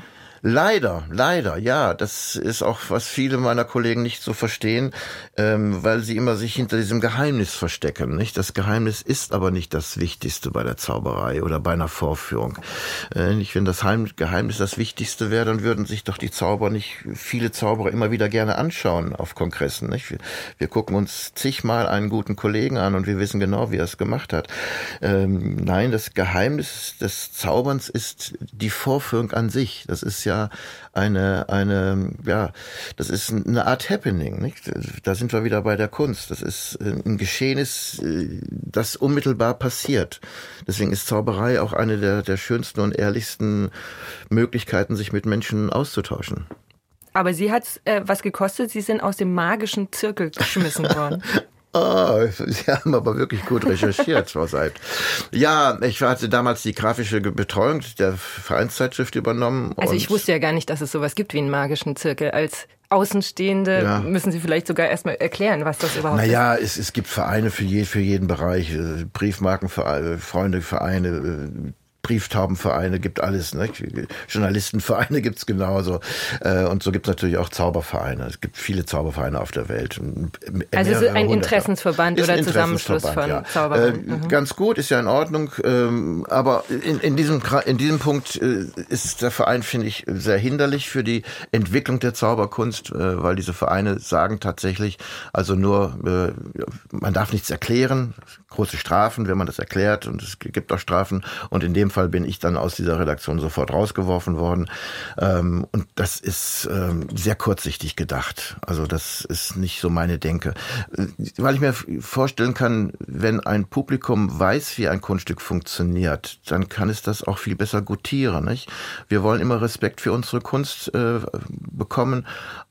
Leider, leider, ja. Das ist auch, was viele meiner Kollegen nicht so verstehen, ähm, weil sie immer sich hinter diesem Geheimnis verstecken. Nicht? Das Geheimnis ist aber nicht das Wichtigste bei der Zauberei oder bei einer Vorführung. Äh, nicht, wenn das Heim Geheimnis das Wichtigste wäre, dann würden sich doch die Zauber nicht, viele Zauberer immer wieder gerne anschauen auf Kongressen. Nicht? Wir, wir gucken uns zigmal einen guten Kollegen an und wir wissen genau, wie er es gemacht hat. Ähm, nein, das Geheimnis des Zauberns ist die Vorführung an sich. Das ist ja eine, eine, ja, das ist eine Art Happening, nicht? Da sind wir wieder bei der Kunst. Das ist ein Geschehnis, das unmittelbar passiert. Deswegen ist Zauberei auch eine der, der schönsten und ehrlichsten Möglichkeiten, sich mit Menschen auszutauschen. Aber Sie hat's äh, was gekostet. Sie sind aus dem magischen Zirkel geschmissen worden. Oh, Sie haben aber wirklich gut recherchiert, Frau Seid. Ja, ich hatte damals die grafische Betreuung der Vereinszeitschrift übernommen. Also ich wusste ja gar nicht, dass es sowas gibt wie einen magischen Zirkel. Als Außenstehende Ja. müssen Sie vielleicht sogar erstmal erklären, was das überhaupt ist. Naja, es, es gibt Vereine für, je, für jeden Bereich, äh, Briefmarkenvereine, Freundevereine, äh, Brieftaubenvereine, gibt alles. Ne? Journalistenvereine gibt's genauso. Äh, Und so gibt's natürlich auch Zaubervereine. Es gibt viele Zaubervereine auf der Welt. Also es ist ein. Interessensverband oder ein Zusammenschluss von Interessensverband, Zauberern. Äh, Mhm. Ganz gut, ist ja in Ordnung. ähm, Aber in, in, diesem, in diesem Punkt äh, ist der Verein, finde ich, sehr hinderlich für die Entwicklung der Zauberkunst, weil diese Vereine sagen tatsächlich, also nur, man darf nichts erklären, große Strafen, wenn man das erklärt und es gibt auch Strafen. Und in dem Fall bin ich dann aus dieser Redaktion sofort rausgeworfen worden. Ähm, Und das ist ähm, sehr kurzsichtig gedacht. Also das ist nicht so meine Denke. Äh, Weil ich mir vorstellen kann, wenn ein Publikum weiß, wie ein Kunststück funktioniert, dann kann es das auch viel besser gutieren. Nicht? Wir wollen immer Respekt für unsere Kunst äh, bekommen.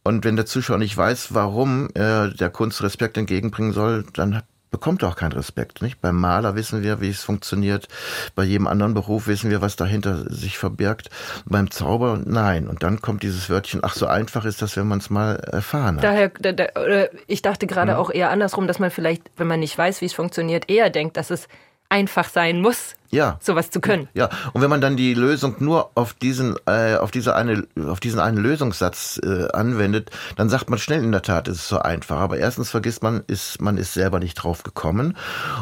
Und wenn der Zuschauer nicht weiß, warum er der Kunst Respekt entgegenbringen soll, dann bekommt auch keinen Respekt. Nicht? Beim Maler wissen wir, wie es funktioniert. Bei jedem anderen Beruf wissen wir, was dahinter sich verbirgt. Beim Zauber nein. Und dann kommt dieses Wörtchen, ach so einfach ist das, wenn man es mal erfahren hat. Daher, da, da, ich dachte gerade auch eher andersrum, dass man vielleicht, wenn man nicht weiß, wie es funktioniert, eher denkt, dass es einfach sein muss, Ja. sowas zu können. Ja, und wenn man dann die Lösung nur auf diesen, äh, auf diese eine, auf diesen einen Lösungssatz äh, anwendet, dann sagt man schnell in der Tat, es ist so einfach. Aber erstens vergisst man, ist man ist selber nicht drauf gekommen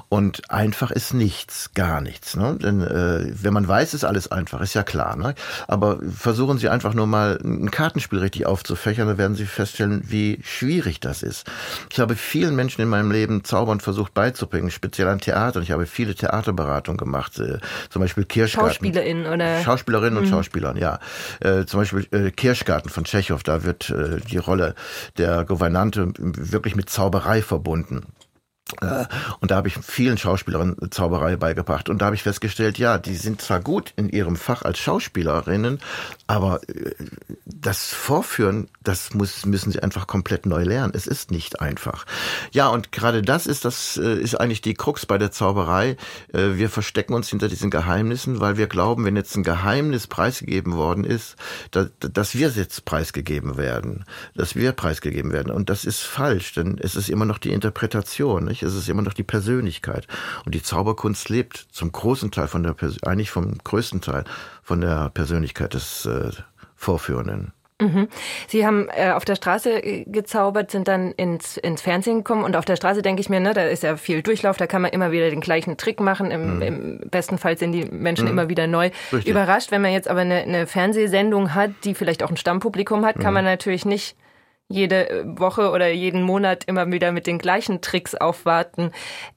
und einfach ist nichts, gar nichts. Ne? Denn äh, wenn man weiß, ist alles einfach, ist ja klar. Ne? Aber versuchen Sie einfach nur mal ein Kartenspiel richtig aufzufächern, dann werden Sie feststellen, wie schwierig das ist. Ich habe vielen Menschen in meinem Leben Zaubern versucht beizubringen, speziell an Theatern. Ich habe viele Theaterberatungen gemacht, äh, zum Beispiel Kirschgarten. SchauspielerInnen oder Schauspielerinnen und Schauspielern, ja. Äh, zum Beispiel äh, Kirschgarten von Tschechow, da wird äh, die Rolle der Gouvernante wirklich mit Zauberei verbunden. Äh, und da habe ich vielen Schauspielerinnen Zauberei beigebracht. Und da habe ich festgestellt, ja, die sind zwar gut in ihrem Fach als Schauspielerinnen, aber äh, das Vorführen, das muss, müssen sie einfach komplett neu lernen. Es ist nicht einfach. Ja, und gerade das ist das, äh, ist eigentlich die Krux bei der Zauberei. Wir verstecken uns hinter diesen Geheimnissen, weil wir glauben, wenn jetzt ein Geheimnis preisgegeben worden ist, dass wir jetzt preisgegeben werden, dass wir preisgegeben werden. Und das ist falsch, denn es ist immer noch die Interpretation. Nicht? Es ist immer noch die Persönlichkeit. Und die Zauberkunst lebt zum großen Teil von der, eigentlich vom größten Teil von der Persönlichkeit des äh, Vorführenden. Mhm. Sie haben äh, auf der Straße äh, gezaubert, sind dann ins, ins Fernsehen gekommen und auf der Straße denke ich mir, ne, da ist ja viel Durchlauf, da kann man immer wieder den gleichen Trick machen. Im, mhm. im besten Fall sind die Menschen mhm. immer wieder neu Richtig. überrascht. Wenn man jetzt aber eine, eine Fernsehsendung hat, die vielleicht auch ein Stammpublikum hat, kann mhm. man natürlich nicht jede Woche oder jeden Monat immer wieder mit den gleichen Tricks aufwarten.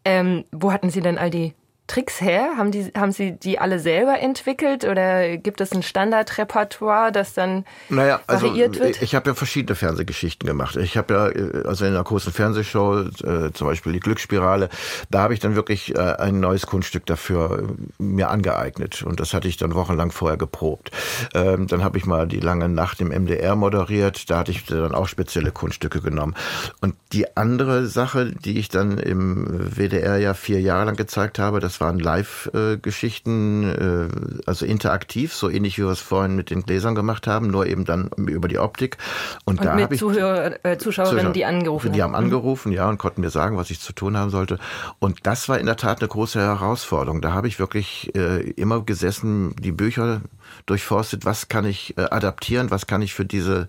Ähm, wo hatten Sie denn all die Tricks her? Haben, die, haben Sie die alle selber entwickelt oder gibt es ein Standardrepertoire, das dann naja, also variiert wird? Ich habe ja verschiedene Fernsehgeschichten gemacht. Ich habe ja, äh, also in einer großen Fernsehshow, äh, zum Beispiel die Glücksspirale, da habe ich dann wirklich äh, ein neues Kunststück dafür äh, mir angeeignet. Und das hatte ich dann wochenlang vorher geprobt. Ähm, dann habe ich mal die lange Nacht im MDR moderiert. Da hatte ich dann auch spezielle Kunststücke genommen. Und die andere Sache, die ich dann im WDR ja vier Jahre lang gezeigt habe, das waren Live-Geschichten, äh, also interaktiv, so ähnlich wie wir es vorhin mit den Gläsern gemacht haben, nur eben dann über die Optik. Und, und da mit Zuhörer, äh, Zuschauerinnen, Zuschauer, die angerufen haben. Die haben angerufen, ja, und konnten mir sagen, was ich zu tun haben sollte. Und das war in der Tat eine große Herausforderung. Da habe ich wirklich äh, immer gesessen, die Bücher durchforstet, was kann ich äh, adaptieren, was kann ich für diese,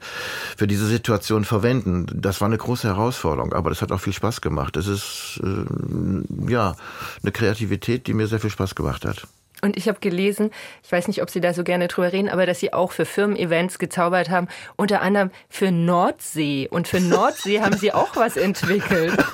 für diese Situation verwenden. Das war eine große Herausforderung, aber das hat auch viel Spaß gemacht. Es ist äh, ja eine Kreativität, die mir sehr viel Spaß gemacht hat. Und ich habe gelesen, ich weiß nicht, ob Sie da so gerne drüber reden, aber dass Sie auch für Firmen-Events gezaubert haben, unter anderem für Nordsee. Und für Nordsee haben Sie auch was entwickelt.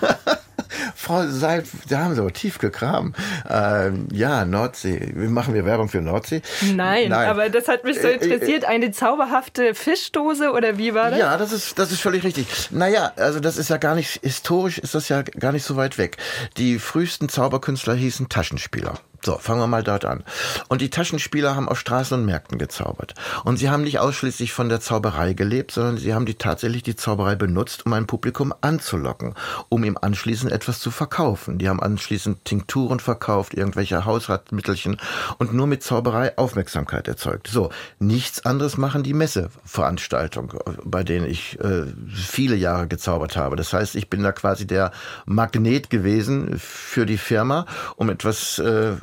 Frau Seid, da haben Sie aber tief gekramt. Ähm, ja, Nordsee. Machen wir Werbung für Nordsee? Nein, Nein, aber das hat mich so äh, äh, interessiert. Eine zauberhafte Fischdose oder wie war das? Ja, das ist, das ist völlig richtig. Naja, also das ist ja gar nicht, historisch ist das ja gar nicht so weit weg. Die frühesten Zauberkünstler hießen Taschenspieler. So, fangen wir mal dort an. Und die Taschenspieler haben auf Straßen und Märkten gezaubert. Und sie haben nicht ausschließlich von der Zauberei gelebt, sondern sie haben die tatsächlich die Zauberei benutzt, um ein Publikum anzulocken, um ihm anschließend etwas zu verkaufen. Die haben anschließend Tinkturen verkauft, irgendwelche Hausratmittelchen und nur mit Zauberei Aufmerksamkeit erzeugt. So, nichts anderes machen die Messeveranstaltung, bei denen ich äh, viele Jahre gezaubert habe. Das heißt, ich bin da quasi der Magnet gewesen für die Firma, um etwas äh,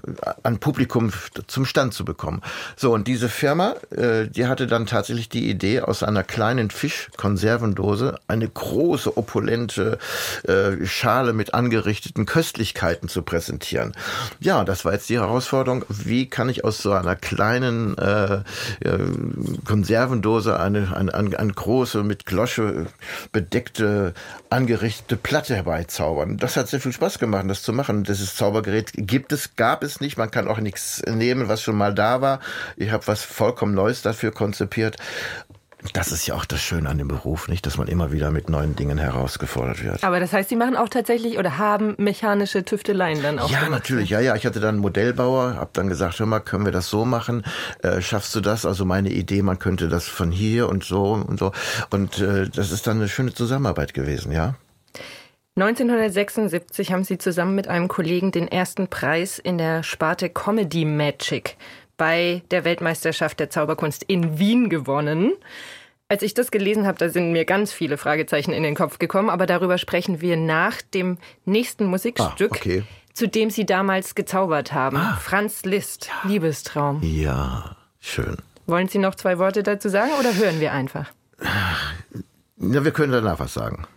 an Publikum zum Stand zu bekommen. So, und diese Firma, äh, die hatte dann tatsächlich die Idee, aus einer kleinen Fischkonservendose eine große, opulente äh, Schale mit angerichteten Köstlichkeiten zu präsentieren. Ja, das war jetzt die Herausforderung, wie kann ich aus so einer kleinen äh, äh Konservendose eine, eine, eine, eine große, mit Glosche bedeckte, angerichtete Platte herbeizaubern. Das hat sehr viel Spaß gemacht, das zu machen. Dieses Zaubergerät gibt es, gab es nicht. Man kann auch nichts nehmen, was schon mal da war. Ich habe was vollkommen Neues dafür konzipiert. Das ist ja auch das Schöne an dem Beruf, nicht, dass man immer wieder mit neuen Dingen herausgefordert wird. Aber das heißt, Sie machen auch tatsächlich oder haben mechanische Tüfteleien dann auch? Ja, gemacht? natürlich. Ja, ja. Ich hatte dann einen Modellbauer, habe dann gesagt, hör mal, können wir das so machen? Äh, schaffst du das? Also meine Idee, man könnte das von hier und so und so. Und äh, das ist dann eine schöne Zusammenarbeit gewesen, ja. 1976 haben Sie zusammen mit einem Kollegen den ersten Preis in der Sparte Comedy Magic bei der Weltmeisterschaft der Zauberkunst in Wien gewonnen. Als ich das gelesen habe, da sind mir ganz viele Fragezeichen in den Kopf gekommen, aber darüber sprechen wir nach dem nächsten Musikstück, ah, okay. zu dem Sie damals gezaubert haben. Ah. Franz Liszt, ja. Liebestraum. Ja, schön. Wollen Sie noch zwei Worte dazu sagen oder hören wir einfach? Ja, wir können danach was sagen.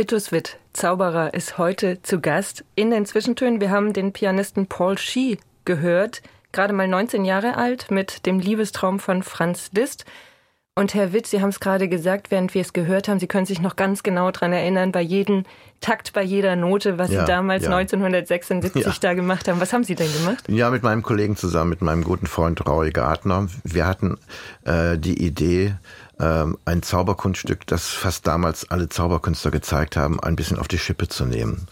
Vitus Witt, Zauberer, ist heute zu Gast in den Zwischentönen. Wir haben den Pianisten Paul Schie gehört, gerade mal 19 Jahre alt, mit dem Liebestraum von Franz Liszt. Und Herr Witt, Sie haben es gerade gesagt, während wir es gehört haben, Sie können sich noch ganz genau daran erinnern, bei jedem Takt, bei jeder Note, was ja, Sie damals ja. 1976 ja. da gemacht haben. Was haben Sie denn gemacht? Ja, mit meinem Kollegen zusammen, mit meinem guten Freund Raui Gartner. Wir hatten äh, die Idee, ähm, ein Zauberkunststück, das fast damals alle Zauberkünstler gezeigt haben, ein bisschen auf die Schippe zu nehmen.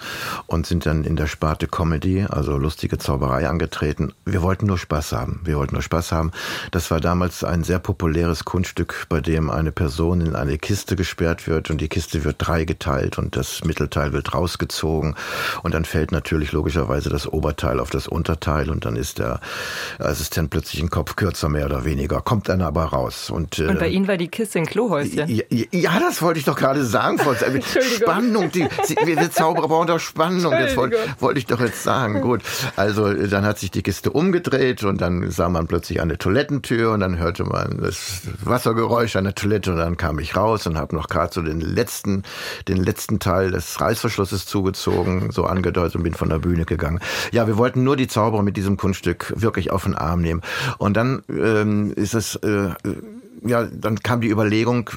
Und sind dann in der Sparte Comedy, also lustige Zauberei angetreten. Wir wollten nur Spaß haben. Wir wollten nur Spaß haben. Das war damals ein sehr populäres Kunststück, bei dem eine Person in eine Kiste gesperrt wird und die Kiste wird drei geteilt und das Mittelteil wird rausgezogen und dann fällt natürlich logischerweise das Oberteil auf das Unterteil und dann ist der Assistent plötzlich ein Kopf kürzer mehr oder weniger, kommt dann aber raus. Und, äh, und bei Ihnen war die Kiste ein Klohäuschen. Ja, ja, das wollte ich doch gerade sagen. Spannung, die, wir Zauberer brauchen doch Spannung. Das wollte, wollte ich doch jetzt sagen. Gut, also dann hat sich die Kiste umgedreht und dann sah man plötzlich eine Toilettentür und dann hörte man das Wassergeräusch an der Toilette und dann kam ich raus und habe noch gerade so den letzten, den letzten Teil des Reißverschlusses zugezogen, so angedeutet und bin von der Bühne gegangen. Ja, wir wollten nur die Zauberer mit diesem Kunststück wirklich auf den Arm nehmen. Und dann ähm, ist es äh, ja, dann kam die Überlegung,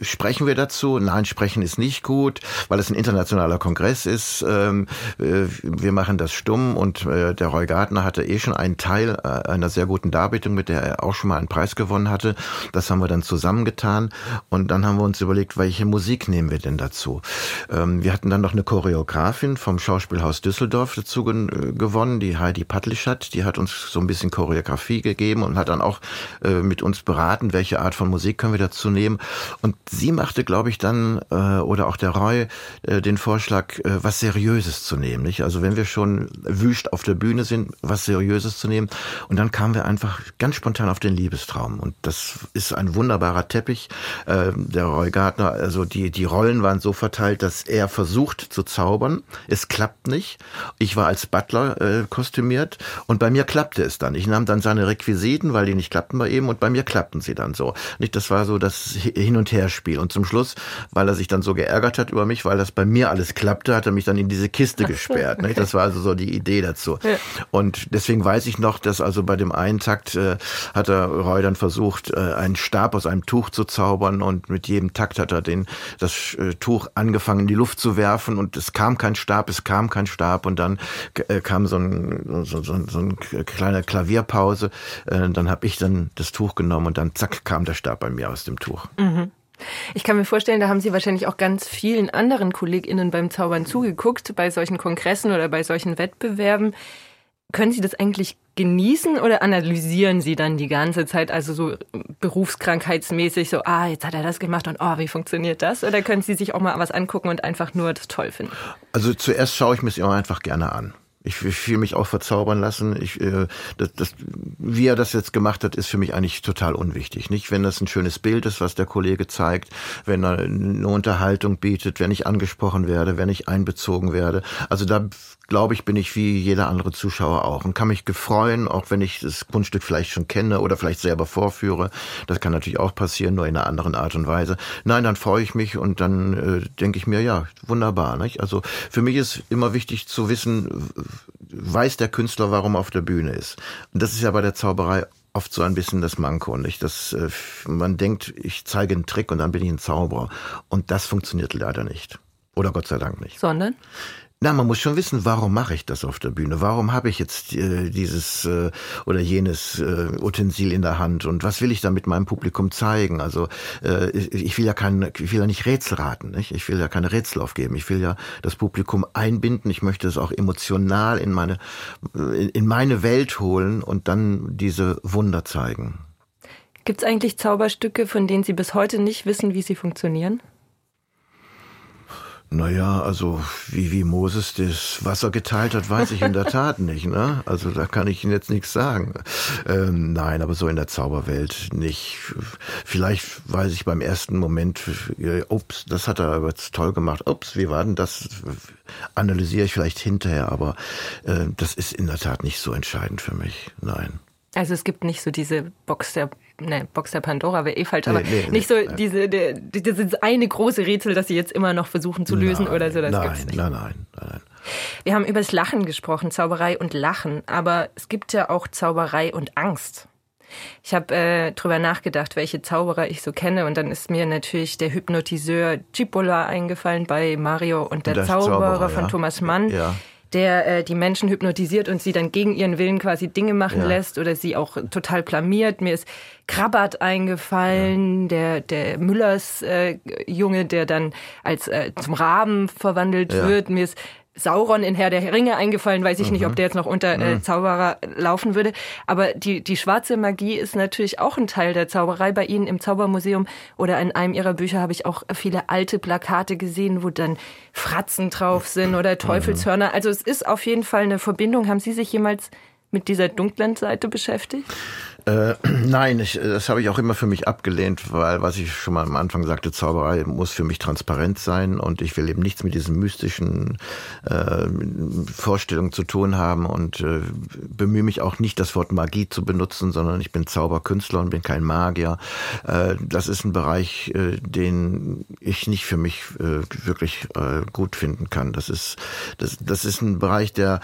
sprechen wir dazu? Nein, sprechen ist nicht gut, weil es ein internationaler Kongress ist. Ähm, äh, wir machen das stumm und äh, der Roy Gardner hatte eh schon einen Teil äh, einer sehr guten Darbietung, mit der er auch schon mal einen Preis gewonnen hatte. Das haben wir dann zusammengetan und dann haben wir uns überlegt, welche Musik nehmen wir denn dazu? Ähm, wir hatten dann noch eine Choreografin vom Schauspielhaus Düsseldorf dazu gewonnen, die Heidi Patlischat, die hat uns so ein bisschen Choreografie gegeben und hat dann auch mit uns beraten, welche welche Art von Musik können wir dazu nehmen. Und sie machte, glaube ich, dann, äh, oder auch der Roy, äh, den Vorschlag, äh, was Seriöses zu nehmen. Nicht? Also wenn wir schon wüst auf der Bühne sind, was Seriöses zu nehmen. Und dann kamen wir einfach ganz spontan auf den Liebestraum. Und das ist ein wunderbarer Teppich. Äh, der Roy Gardner, also die, die Rollen waren so verteilt, dass er versucht zu zaubern. Es klappt nicht. Ich war als Butler äh, kostümiert und bei mir klappte es dann. Ich nahm dann seine Requisiten, weil die nicht klappten bei ihm und bei mir klappten sie dann so so. Nicht, das war so das Hin- und Herspiel. Und zum Schluss, weil er sich dann so geärgert hat über mich, weil das bei mir alles klappte, hat er mich dann in diese Kiste gesperrt. Nicht? Das war also so die Idee dazu. Ja. Und deswegen weiß ich noch, dass also bei dem einen Takt äh, hat er Roy dann versucht, äh, einen Stab aus einem Tuch zu zaubern und mit jedem Takt hat er den, das äh, Tuch angefangen in die Luft zu werfen und es kam kein Stab, es kam kein Stab und dann äh, kam so ein, so, so, so ein kleine Klavierpause. Äh, dann habe ich dann das Tuch genommen und dann zack kam der Stab bei mir aus dem Tuch. Mhm. Ich kann mir vorstellen, da haben Sie wahrscheinlich auch ganz vielen anderen KollegInnen beim Zaubern zugeguckt, bei solchen Kongressen oder bei solchen Wettbewerben. Können Sie das eigentlich genießen oder analysieren Sie dann die ganze Zeit, also so berufskrankheitsmäßig, so, ah, jetzt hat er das gemacht und oh, wie funktioniert das? Oder können Sie sich auch mal was angucken und einfach nur das toll finden? Also zuerst schaue ich mir es immer einfach gerne an. Ich, will mich auch verzaubern lassen. Ich, äh, das, das, wie er das jetzt gemacht hat, ist für mich eigentlich total unwichtig. Nicht, wenn das ein schönes Bild ist, was der Kollege zeigt, wenn er eine Unterhaltung bietet, wenn ich angesprochen werde, wenn ich einbezogen werde. Also da glaube ich, bin ich wie jeder andere Zuschauer auch und kann mich gefreuen, auch wenn ich das Kunststück vielleicht schon kenne oder vielleicht selber vorführe. Das kann natürlich auch passieren, nur in einer anderen Art und Weise. Nein, dann freue ich mich und dann äh, denke ich mir, ja, wunderbar. Nicht? Also für mich ist immer wichtig zu wissen, weiß der Künstler, warum er auf der Bühne ist. Und das ist ja bei der Zauberei oft so ein bisschen das Manko, nicht? Das, äh, man denkt, ich zeige einen Trick und dann bin ich ein Zauberer. Und das funktioniert leider nicht. Oder Gott sei Dank nicht. Sondern? Na, man muss schon wissen, warum mache ich das auf der Bühne? Warum habe ich jetzt äh, dieses äh, oder jenes äh, Utensil in der Hand und was will ich da mit meinem Publikum zeigen? Also äh, ich will ja kein, ich will ja nicht Rätsel raten, nicht? Ich will ja keine Rätsel aufgeben. Ich will ja das Publikum einbinden. Ich möchte es auch emotional in meine in, in meine Welt holen und dann diese Wunder zeigen. Gibt es eigentlich Zauberstücke, von denen Sie bis heute nicht wissen, wie sie funktionieren? Naja, also wie, wie Moses das Wasser geteilt hat, weiß ich in der Tat nicht. Ne? Also da kann ich Ihnen jetzt nichts sagen. Ähm, nein, aber so in der Zauberwelt nicht. Vielleicht weiß ich beim ersten Moment, ups, das hat er aber jetzt toll gemacht. Ups, wie war denn das? Analysiere ich vielleicht hinterher, aber äh, das ist in der Tat nicht so entscheidend für mich. Nein. Also es gibt nicht so diese Box der ne, Box der Pandora wäre eh falsch, aber nee, nee, nicht so diese, die, dieses eine große Rätsel, das sie jetzt immer noch versuchen zu lösen nein, oder so. Das nein, gibt's nicht. nein, nein, nein, nein. Wir haben über das Lachen gesprochen, Zauberei und Lachen, aber es gibt ja auch Zauberei und Angst. Ich habe äh, drüber nachgedacht, welche Zauberer ich so kenne und dann ist mir natürlich der Hypnotiseur Cipolla eingefallen bei Mario und der, der Zauberer, Zauberer, von ja. Thomas Mann. Ja der äh, die Menschen hypnotisiert und sie dann gegen ihren Willen quasi Dinge machen ja. lässt oder sie auch total blamiert. Mir ist Krabbert eingefallen, ja. der, der Müllers äh, Junge, der dann als äh, zum Raben verwandelt ja. wird. Mir ist Sauron in Herr der Ringe eingefallen, weiß ich mhm. nicht, ob mhm. der jetzt noch unter äh, mhm. Zauberer laufen würde. Aber die, die schwarze Magie ist natürlich auch ein Teil der Zauberei. Bei Ihnen im Zaubermuseum oder in einem Ihrer Bücher habe ich auch viele alte Plakate gesehen, wo dann Fratzen drauf sind oder mhm. Teufelshörner. Also es ist auf jeden Fall eine Verbindung. Haben Sie sich jemals mit dieser dunklen Seite beschäftigt? Äh, nein, ich, das habe ich auch immer für mich abgelehnt, weil, was ich schon mal am Anfang sagte, Zauberei muss für mich transparent sein und ich will eben nichts mit diesen mystischen äh, Vorstellungen zu tun haben und äh, bemühe mich auch nicht, das Wort Magie zu benutzen, sondern ich bin Zauberkünstler und bin kein Magier. Äh, das ist ein Bereich, äh, den ich nicht für mich äh, wirklich gut finden kann. Das ist, das, das ist ein Bereich, der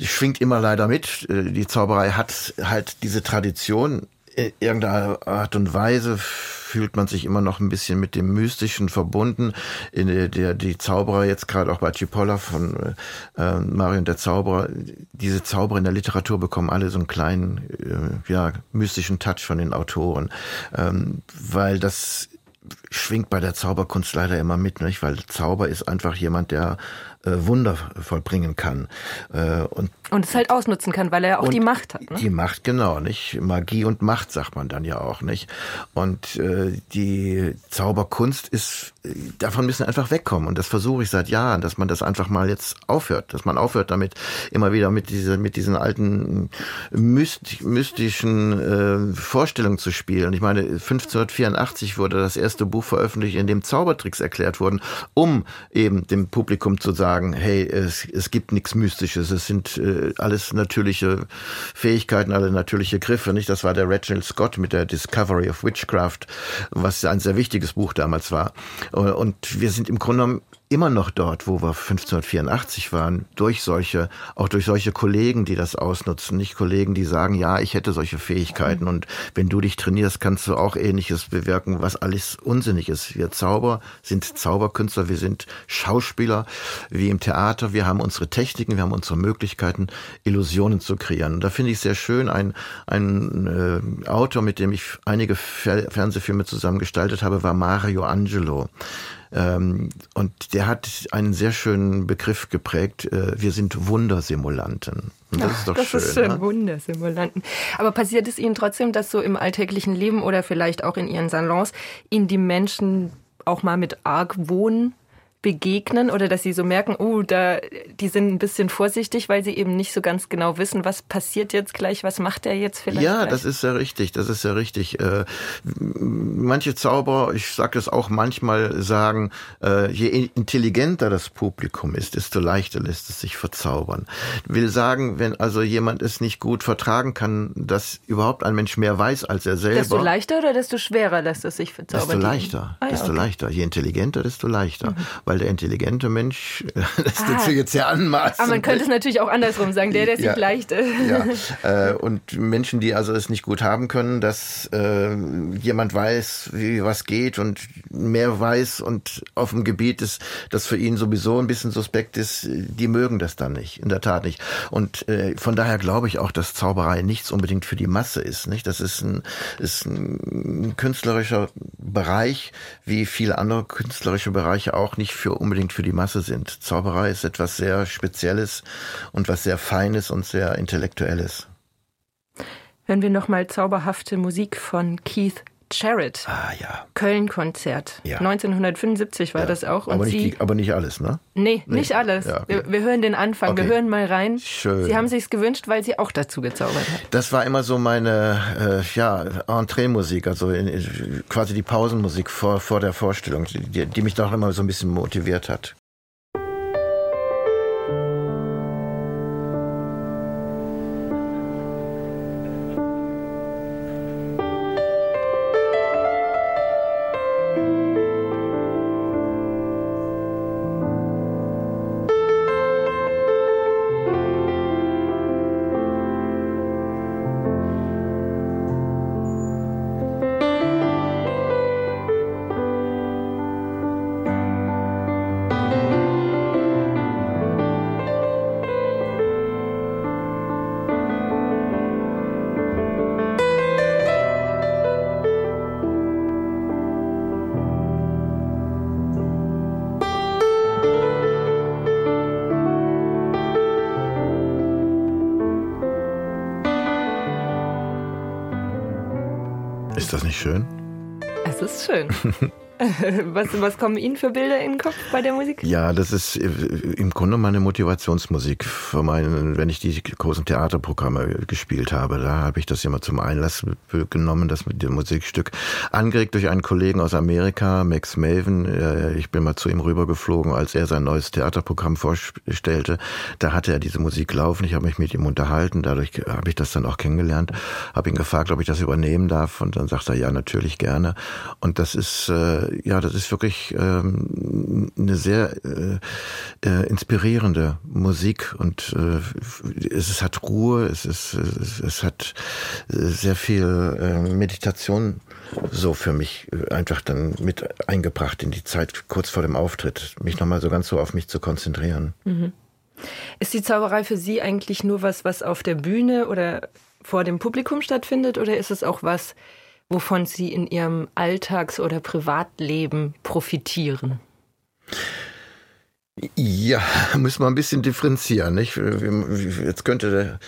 schwingt immer leider mit. Die Zauberei hat halt diese Tradition, Religion in irgendeiner Art und Weise fühlt man sich immer noch ein bisschen mit dem Mystischen verbunden. In der, der die Zauberer jetzt gerade auch bei Cipolla von äh, Marion der Zauberer, diese Zauberer in der Literatur bekommen alle so einen kleinen, äh, ja, mystischen Touch von den Autoren, ähm, weil das schwingt bei der Zauberkunst leider immer mit, nicht? weil Zauber ist einfach jemand, der äh, Wunder vollbringen kann. Äh, und, und es halt ausnutzen kann, weil er auch die Macht hat. Ne? Die Macht, genau, nicht? Magie und Macht sagt man dann ja auch, nicht? Und äh, die Zauberkunst ist, davon müssen einfach wegkommen. Und das versuche ich seit Jahren, dass man das einfach mal jetzt aufhört, dass man aufhört damit, immer wieder mit, diese, mit diesen alten myst, mystischen äh, Vorstellungen zu spielen. Ich meine, 1584 wurde das erste Buch veröffentlicht, in dem Zaubertricks erklärt wurden, um eben dem Publikum zu sagen, sagen, hey, es, es gibt nichts Mystisches, es sind äh, alles natürliche Fähigkeiten, alle natürliche Griffe, nicht? Das war der Reginald Scott mit der Discovery of Witchcraft, was ein sehr wichtiges Buch damals war. Und wir sind im Grunde genommen immer noch dort, wo wir 1584 waren, durch solche, auch durch solche Kollegen, die das ausnutzen, nicht Kollegen, die sagen, ja, ich hätte solche Fähigkeiten und wenn du dich trainierst, kannst du auch ähnliches bewirken, was alles unsinnig ist. Wir Zauber sind Zauberkünstler, wir sind Schauspieler, wie im Theater, wir haben unsere Techniken, wir haben unsere Möglichkeiten, Illusionen zu kreieren. Und da finde ich sehr schön, ein, ein äh, Autor, mit dem ich einige Fer Fernsehfilme zusammen gestaltet habe, war Mario Angelo. Ähm, und der hat einen sehr schönen Begriff geprägt. Äh, wir sind Wundersimulanten. Und das Ach, ist doch das schön. Das ist schön, ne? Wundersimulanten. Aber passiert es Ihnen trotzdem, dass so im alltäglichen Leben oder vielleicht auch in Ihren Salons Ihnen die Menschen auch mal mit Argwohn begegnen oder dass sie so merken, oh, da, die sind ein bisschen vorsichtig, weil sie eben nicht so ganz genau wissen, was passiert jetzt gleich, was macht er jetzt vielleicht? Ja, gleich? das ist ja richtig, das ist ja richtig. Äh, manche Zauberer, ich sage das auch manchmal, sagen, äh, je intelligenter das Publikum ist, desto leichter lässt es sich verzaubern. Will sagen, wenn also jemand es nicht gut vertragen kann, dass überhaupt ein Mensch mehr weiß als er selber. Desto leichter oder desto schwerer lässt es sich verzaubern? Desto leichter, ah, ja, desto okay. leichter. Je intelligenter, desto leichter. Mhm. Weil der intelligente Mensch, das ah, ist jetzt sehr anmaßend. Aber man könnte es natürlich auch andersrum sagen, der, der sich ja, leicht ist. Ja. Äh, und Menschen, die also es nicht gut haben können, dass äh, jemand weiß, wie was geht und mehr weiß und auf dem Gebiet ist, das für ihn sowieso ein bisschen suspekt ist, die mögen das dann nicht, in der Tat nicht. Und äh, von daher glaube ich auch, dass Zauberei nichts unbedingt für die Masse ist. Nicht? Das ist ein, ist ein künstlerischer Bereich, wie viele andere künstlerische Bereiche auch nicht für unbedingt für die Masse sind. Zauberei ist etwas sehr Spezielles und was sehr Feines und sehr Intellektuelles. Hören wir nochmal zauberhafte Musik von Keith Jarrett. Ah ja. Köln-Konzert. Ja. 1975 war ja. das auch. Und aber, nicht, Sie, aber nicht alles, ne? Nee, nee. nicht alles. Okay. wir, wir, hören den Anfang, okay. wir hören mal rein. Schön. Sie haben sich's gewünscht, weil Sie auch dazu gezaubert haben. Das war immer so meine äh, ja, Entree-Musik, also in, quasi die Pausenmusik vor, vor der Vorstellung, die, die mich doch immer so ein bisschen motiviert hat. Was, was kommen Ihnen für Bilder in den Kopf bei der Musik? Ja, das ist äh, im Grunde meine Motivationsmusik. Für meinen, wenn ich die großen Theaterprogramme gespielt habe, da habe ich das immer zum Einlass genommen, das mit dem Musikstück. Angeregt durch einen Kollegen aus Amerika, Max Maven. Äh, ich bin mal zu ihm rübergeflogen, als er sein neues Theaterprogramm vorstellte. Da hatte er diese Musik laufen. Ich habe mich mit ihm unterhalten. Dadurch habe ich das dann auch kennengelernt. Habe ihn gefragt, ob ich das übernehmen darf. Und dann sagt er, ja, natürlich gerne. Und das ist äh, ja, das ist wirklich ähm, eine sehr äh, äh, inspirierende Musik und äh, es, hat Ruhe, es, ist, es, es hat äh, sehr viel äh, Meditation so für mich äh, einfach dann mit eingebracht in die Zeit kurz vor dem Auftritt, mich nochmal so ganz so auf mich zu konzentrieren. Mhm. Ist die Zauberei für Sie eigentlich nur was, was auf der Bühne oder vor dem Publikum stattfindet oder ist es auch was, wovon Sie in Ihrem Alltags- oder Privatleben profitieren? Ja, müssen wir ein bisschen differenzieren. Nicht? Jetzt könnte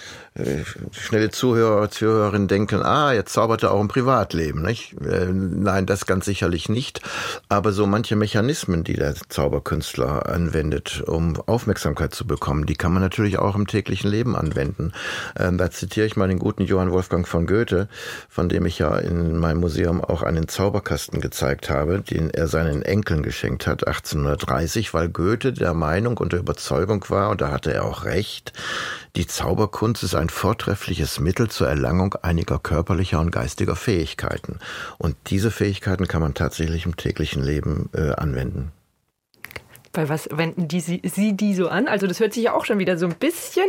schnelle Zuhörer, Zuhörerin denken, ah, jetzt zaubert er auch im Privatleben. Nicht? Äh, nein, das ganz sicherlich nicht. Aber so manche Mechanismen, die der Zauberkünstler anwendet, um Aufmerksamkeit zu bekommen, die kann man natürlich auch im täglichen Leben anwenden. Ähm, da zitiere ich mal den guten Johann Wolfgang von Goethe, von dem ich ja in meinem Museum auch einen Zauberkasten gezeigt habe, den er seinen Enkeln geschenkt hat, 1830, weil Goethe der Meinung und der Überzeugung war, und da hatte er auch recht, die Zauberkunst ist ein vortreffliches Mittel zur Erlangung einiger körperlicher und geistiger Fähigkeiten. Und diese Fähigkeiten kann man tatsächlich im täglichen Leben äh, anwenden. Bei was wenden die, sie, sie die so an? Also das hört sich ja auch schon wieder so ein bisschen,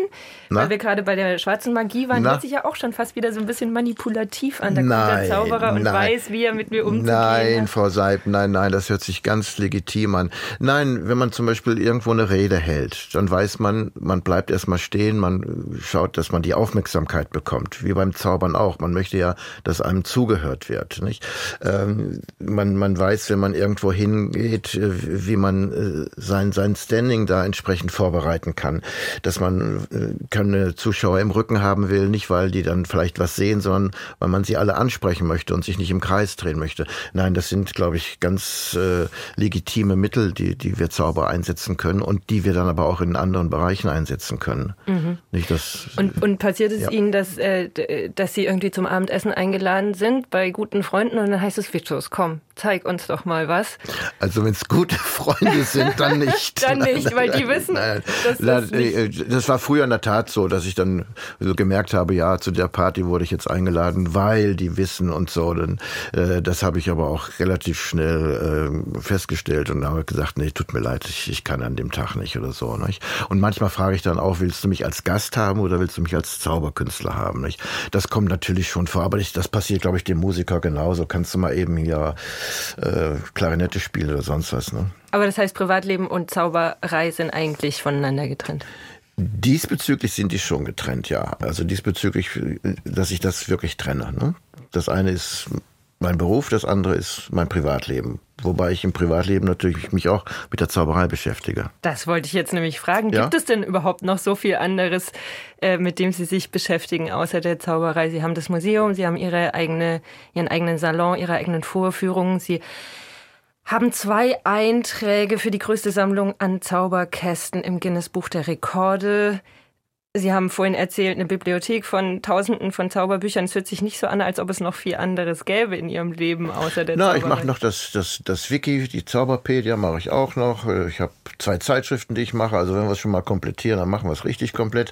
Na? weil wir gerade bei der schwarzen Magie waren, Na? hört sich ja auch schon fast wieder so ein bisschen manipulativ an. Da nein, kommt der Zauberer und nein. weiß, wie er mit mir umzugehen Nein, hat. Frau Seib, nein, nein, das hört sich ganz legitim an. Nein, wenn man zum Beispiel irgendwo eine Rede hält, dann weiß man, man bleibt erstmal stehen, man schaut, dass man die Aufmerksamkeit bekommt, wie beim Zaubern auch. Man möchte ja, dass einem zugehört wird. Nicht? Ähm, man, man weiß, wenn man irgendwo hingeht, äh, wie man äh, sein, sein Standing da entsprechend vorbereiten kann. Dass man äh, keine Zuschauer im Rücken haben will, nicht weil die dann vielleicht was sehen, sondern weil man sie alle ansprechen möchte und sich nicht im Kreis drehen möchte. Nein, das sind, glaube ich, ganz äh, legitime Mittel, die, die wir Zauber einsetzen können und die wir dann aber auch in anderen Bereichen einsetzen können. Mhm. Nicht das, und, und passiert es ja. Ihnen, dass, äh, dass Sie irgendwie zum Abendessen eingeladen sind bei guten Freunden und dann heißt es, Vitus, komm, zeig uns doch mal was. Also wenn es gute Freunde sind, dann nicht. dann nicht, weil die wissen. Nein, das, äh, das, war früher in der Tat so, dass ich dann so gemerkt habe, ja, zu der Party wurde ich jetzt eingeladen, weil die wissen und so. Dann, äh, das habe ich aber auch relativ schnell äh, festgestellt und habe gesagt, nee, tut mir leid, ich, ich kann an dem Tag nicht oder so. Nicht? Und manchmal frage ich dann auch, willst du mich als Gast haben oder willst du mich als Zauberkünstler haben? Nicht? Das kommt natürlich schon vor, aber ich, das passiert, glaube ich, dem Musiker genauso. Kannst du mal eben hier äh, Klarinette spielen oder sonst was. Ne? Aber das heißt, Privatleben und Zauberei sind eigentlich voneinander getrennt. Diesbezüglich sind die schon getrennt, ja. Also diesbezüglich, dass ich das wirklich trenne. Ne? Das eine ist mein Beruf, das andere ist mein Privatleben. Wobei ich im Privatleben natürlich mich auch mit der Zauberei beschäftige. Das wollte ich jetzt nämlich fragen. Ja? Gibt es denn überhaupt noch so viel anderes, äh, mit dem Sie sich beschäftigen, außer der Zauberei? Sie haben das Museum, Sie haben Ihre eigene, Ihren eigenen Salon, Ihre eigenen Vorführungen. Sie haben zwei Einträge für die größte Sammlung an Zauberkästen im Guinness Buch der Rekorde. Sie haben vorhin erzählt, eine Bibliothek von Tausenden von Zauberbüchern. Es hört sich nicht so an, als ob es noch viel anderes gäbe in Ihrem Leben außer der Na, ich mache noch das, das, das Wiki, die Zauberpedia mache ich auch noch. Ich habe zwei Zeitschriften, die ich mache. Also wenn wir es schon mal komplettieren, dann machen wir es richtig komplett.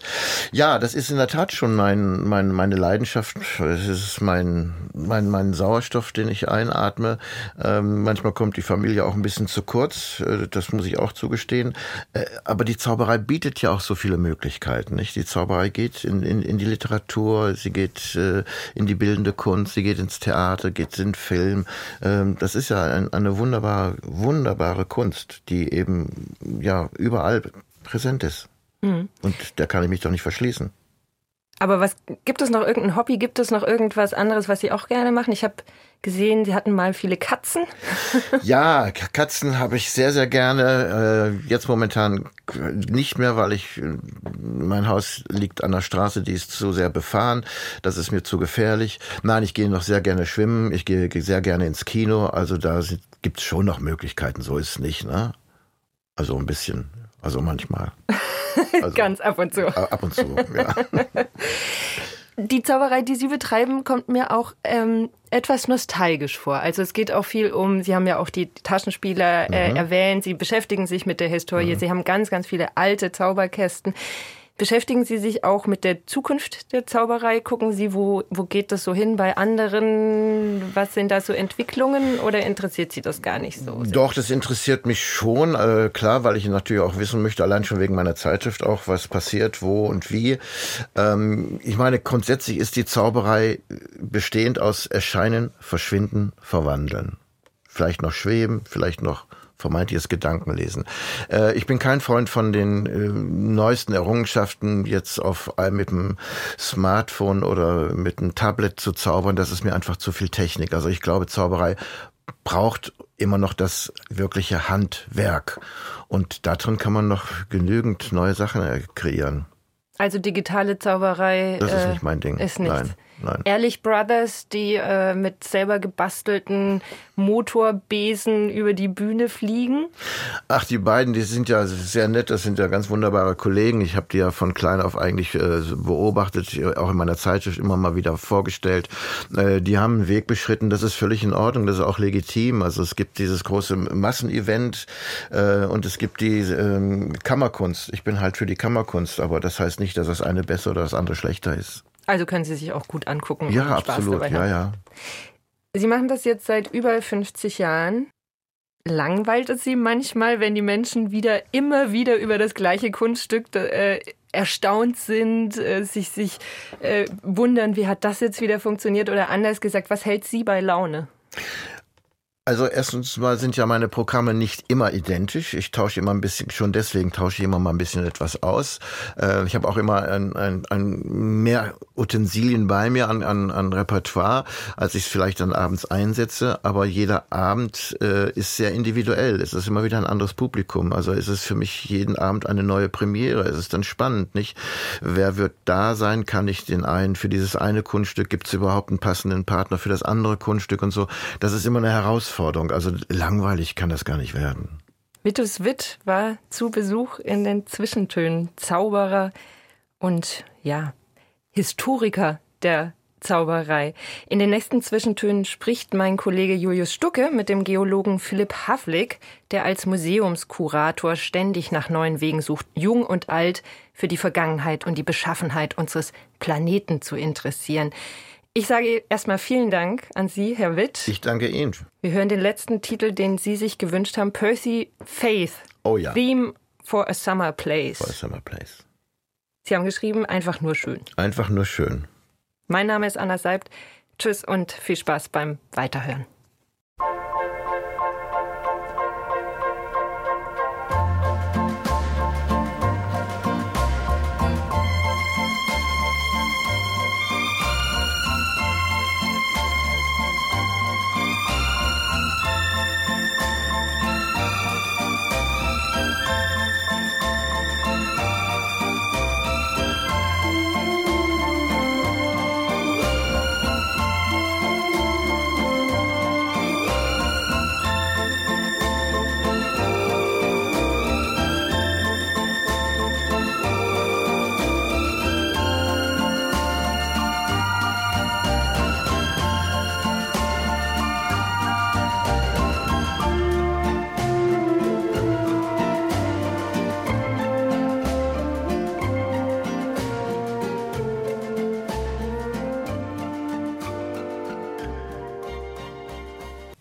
Ja, das ist in der Tat schon mein, mein, meine Leidenschaft. Es ist mein, mein, mein Sauerstoff, den ich einatme. Ähm, manchmal kommt die Familie auch ein bisschen zu kurz. Äh, das muss ich auch zugestehen. Äh, aber die Zauberei bietet ja auch so viele Möglichkeiten. Nicht? Die Zauberei geht in, in, in die Literatur, sie geht äh, in die bildende Kunst, sie geht ins Theater, geht in den Film. Ähm, das ist ja ein, eine wunderbare, wunderbare Kunst, die eben ja überall präsent ist. Mhm. Und da kann ich mich doch nicht verschließen. Aber was gibt es noch irgendein Hobby? Gibt es noch irgendwas anderes, was Sie auch gerne machen? Ich habe gesehen, Sie hatten mal viele Katzen. ja, Katzen habe ich sehr, sehr gerne. Äh, jetzt momentan nicht mehr, weil ich mein Haus liegt an der Straße, die ist zu sehr befahren. Das ist mir zu gefährlich. Nein, ich gehe noch sehr gerne schwimmen. Ich gehe sehr gerne ins Kino. Also da gibt es schon noch Möglichkeiten. So ist es nicht. Ne? Also ein bisschen. Also manchmal. Also, Ganz ab und zu. Ab und zu, ja. Die Zauberei, die Sie betreiben, kommt mir auch ähm, etwas nostalgisch vor. Also es geht auch viel um, Sie haben ja auch die Taschenspieler äh, mhm. erwähnt, Sie beschäftigen sich mit der Historie, mhm. Sie haben ganz, ganz viele alte Zauberkästen. Beschäftigen Sie sich auch mit der Zukunft der Zauberei? Gucken Sie, wo, wo geht das so hin bei anderen? Was sind da so Entwicklungen oder interessiert Sie das gar nicht so? Doch, das interessiert mich schon, äh, klar, weil ich natürlich auch wissen möchte, allein schon wegen meiner Zeitschrift auch, was passiert, wo und wie. Ähm, ich meine, grundsätzlich ist die Zauberei bestehend aus Erscheinen, Verschwinden, Verwandeln. Vielleicht noch schweben, vielleicht noch vermeintliches Gedankenlesen. Äh, ich bin kein Freund von den äh, neuesten Errungenschaften, jetzt auf mit dem Smartphone oder mit einem Tablet zu zaubern. Das ist mir einfach zu viel Technik. Also ich glaube, Zauberei braucht immer noch das wirkliche Handwerk. Und darin kann man noch genügend neue Sachen äh, kreieren. Also digitale Zauberei. Das ist äh, nicht mein Ding. Ist nichts. Nein. Nein. Ehrlich Brothers, die äh, mit selber gebastelten Motorbesen über die Bühne fliegen? Ach, die beiden, die sind ja sehr nett, das sind ja ganz wunderbare Kollegen. Ich habe die ja von klein auf eigentlich äh, beobachtet, auch in meiner Zeitschrift immer mal wieder vorgestellt. Äh, die haben einen Weg beschritten, das ist völlig in Ordnung, das ist auch legitim. Also es gibt dieses große Massenevent äh, und es gibt die ähm, Kammerkunst. Ich bin halt für die Kammerkunst, aber das heißt nicht, dass das eine besser oder das andere schlechter ist. Also können Sie sich auch gut angucken. Ja, absolut. Ja, ja. Sie machen das jetzt seit über 50 Jahren. Langweilt es Sie manchmal, wenn die Menschen wieder immer wieder über das gleiche Kunststück äh, erstaunt sind, äh, sich, sich äh, wundern, wie hat das jetzt wieder funktioniert? Oder anders gesagt, was hält Sie bei Laune? Also erstens mal sind ja meine Programme nicht immer identisch. Ich tausche immer ein bisschen, schon deswegen tausche ich immer mal ein bisschen etwas aus. Äh, ich habe auch immer ein, ein, ein mehr Utensilien bei mir an, an, an Repertoire, als ich es vielleicht dann abends einsetze. Aber jeder Abend äh, ist sehr individuell. Es ist immer wieder ein anderes Publikum. Also ist es für mich jeden Abend eine neue Premiere. Es ist dann spannend, nicht? Wer wird da sein? Kann ich den einen für dieses eine Kunststück? Gibt es überhaupt einen passenden Partner für das andere Kunststück und so? Das ist immer eine Herausforderung. Herausforderung. Also langweilig kann das gar nicht werden. Vitus Witt war zu Besuch in den Zwischentönen, Zauberer und ja, Historiker der Zauberei. In den nächsten Zwischentönen spricht mein Kollege Julius Stucke mit dem Geologen Philipp Havlik, der als Museumskurator ständig nach neuen Wegen sucht, jung und alt für die Vergangenheit und die Beschaffenheit unseres Planeten zu interessieren. Ich sage erstmal vielen Dank an Sie, Herr Witt. Ich danke Ihnen. Wir hören den letzten Titel, den Sie sich gewünscht haben, Percy Faith. Oh ja. Theme for a Summer Place. For a Summer Place. Sie haben geschrieben, einfach nur schön. Einfach nur schön. Mein Name ist Anna Seibt. Tschüss und viel Spaß beim Weiterhören.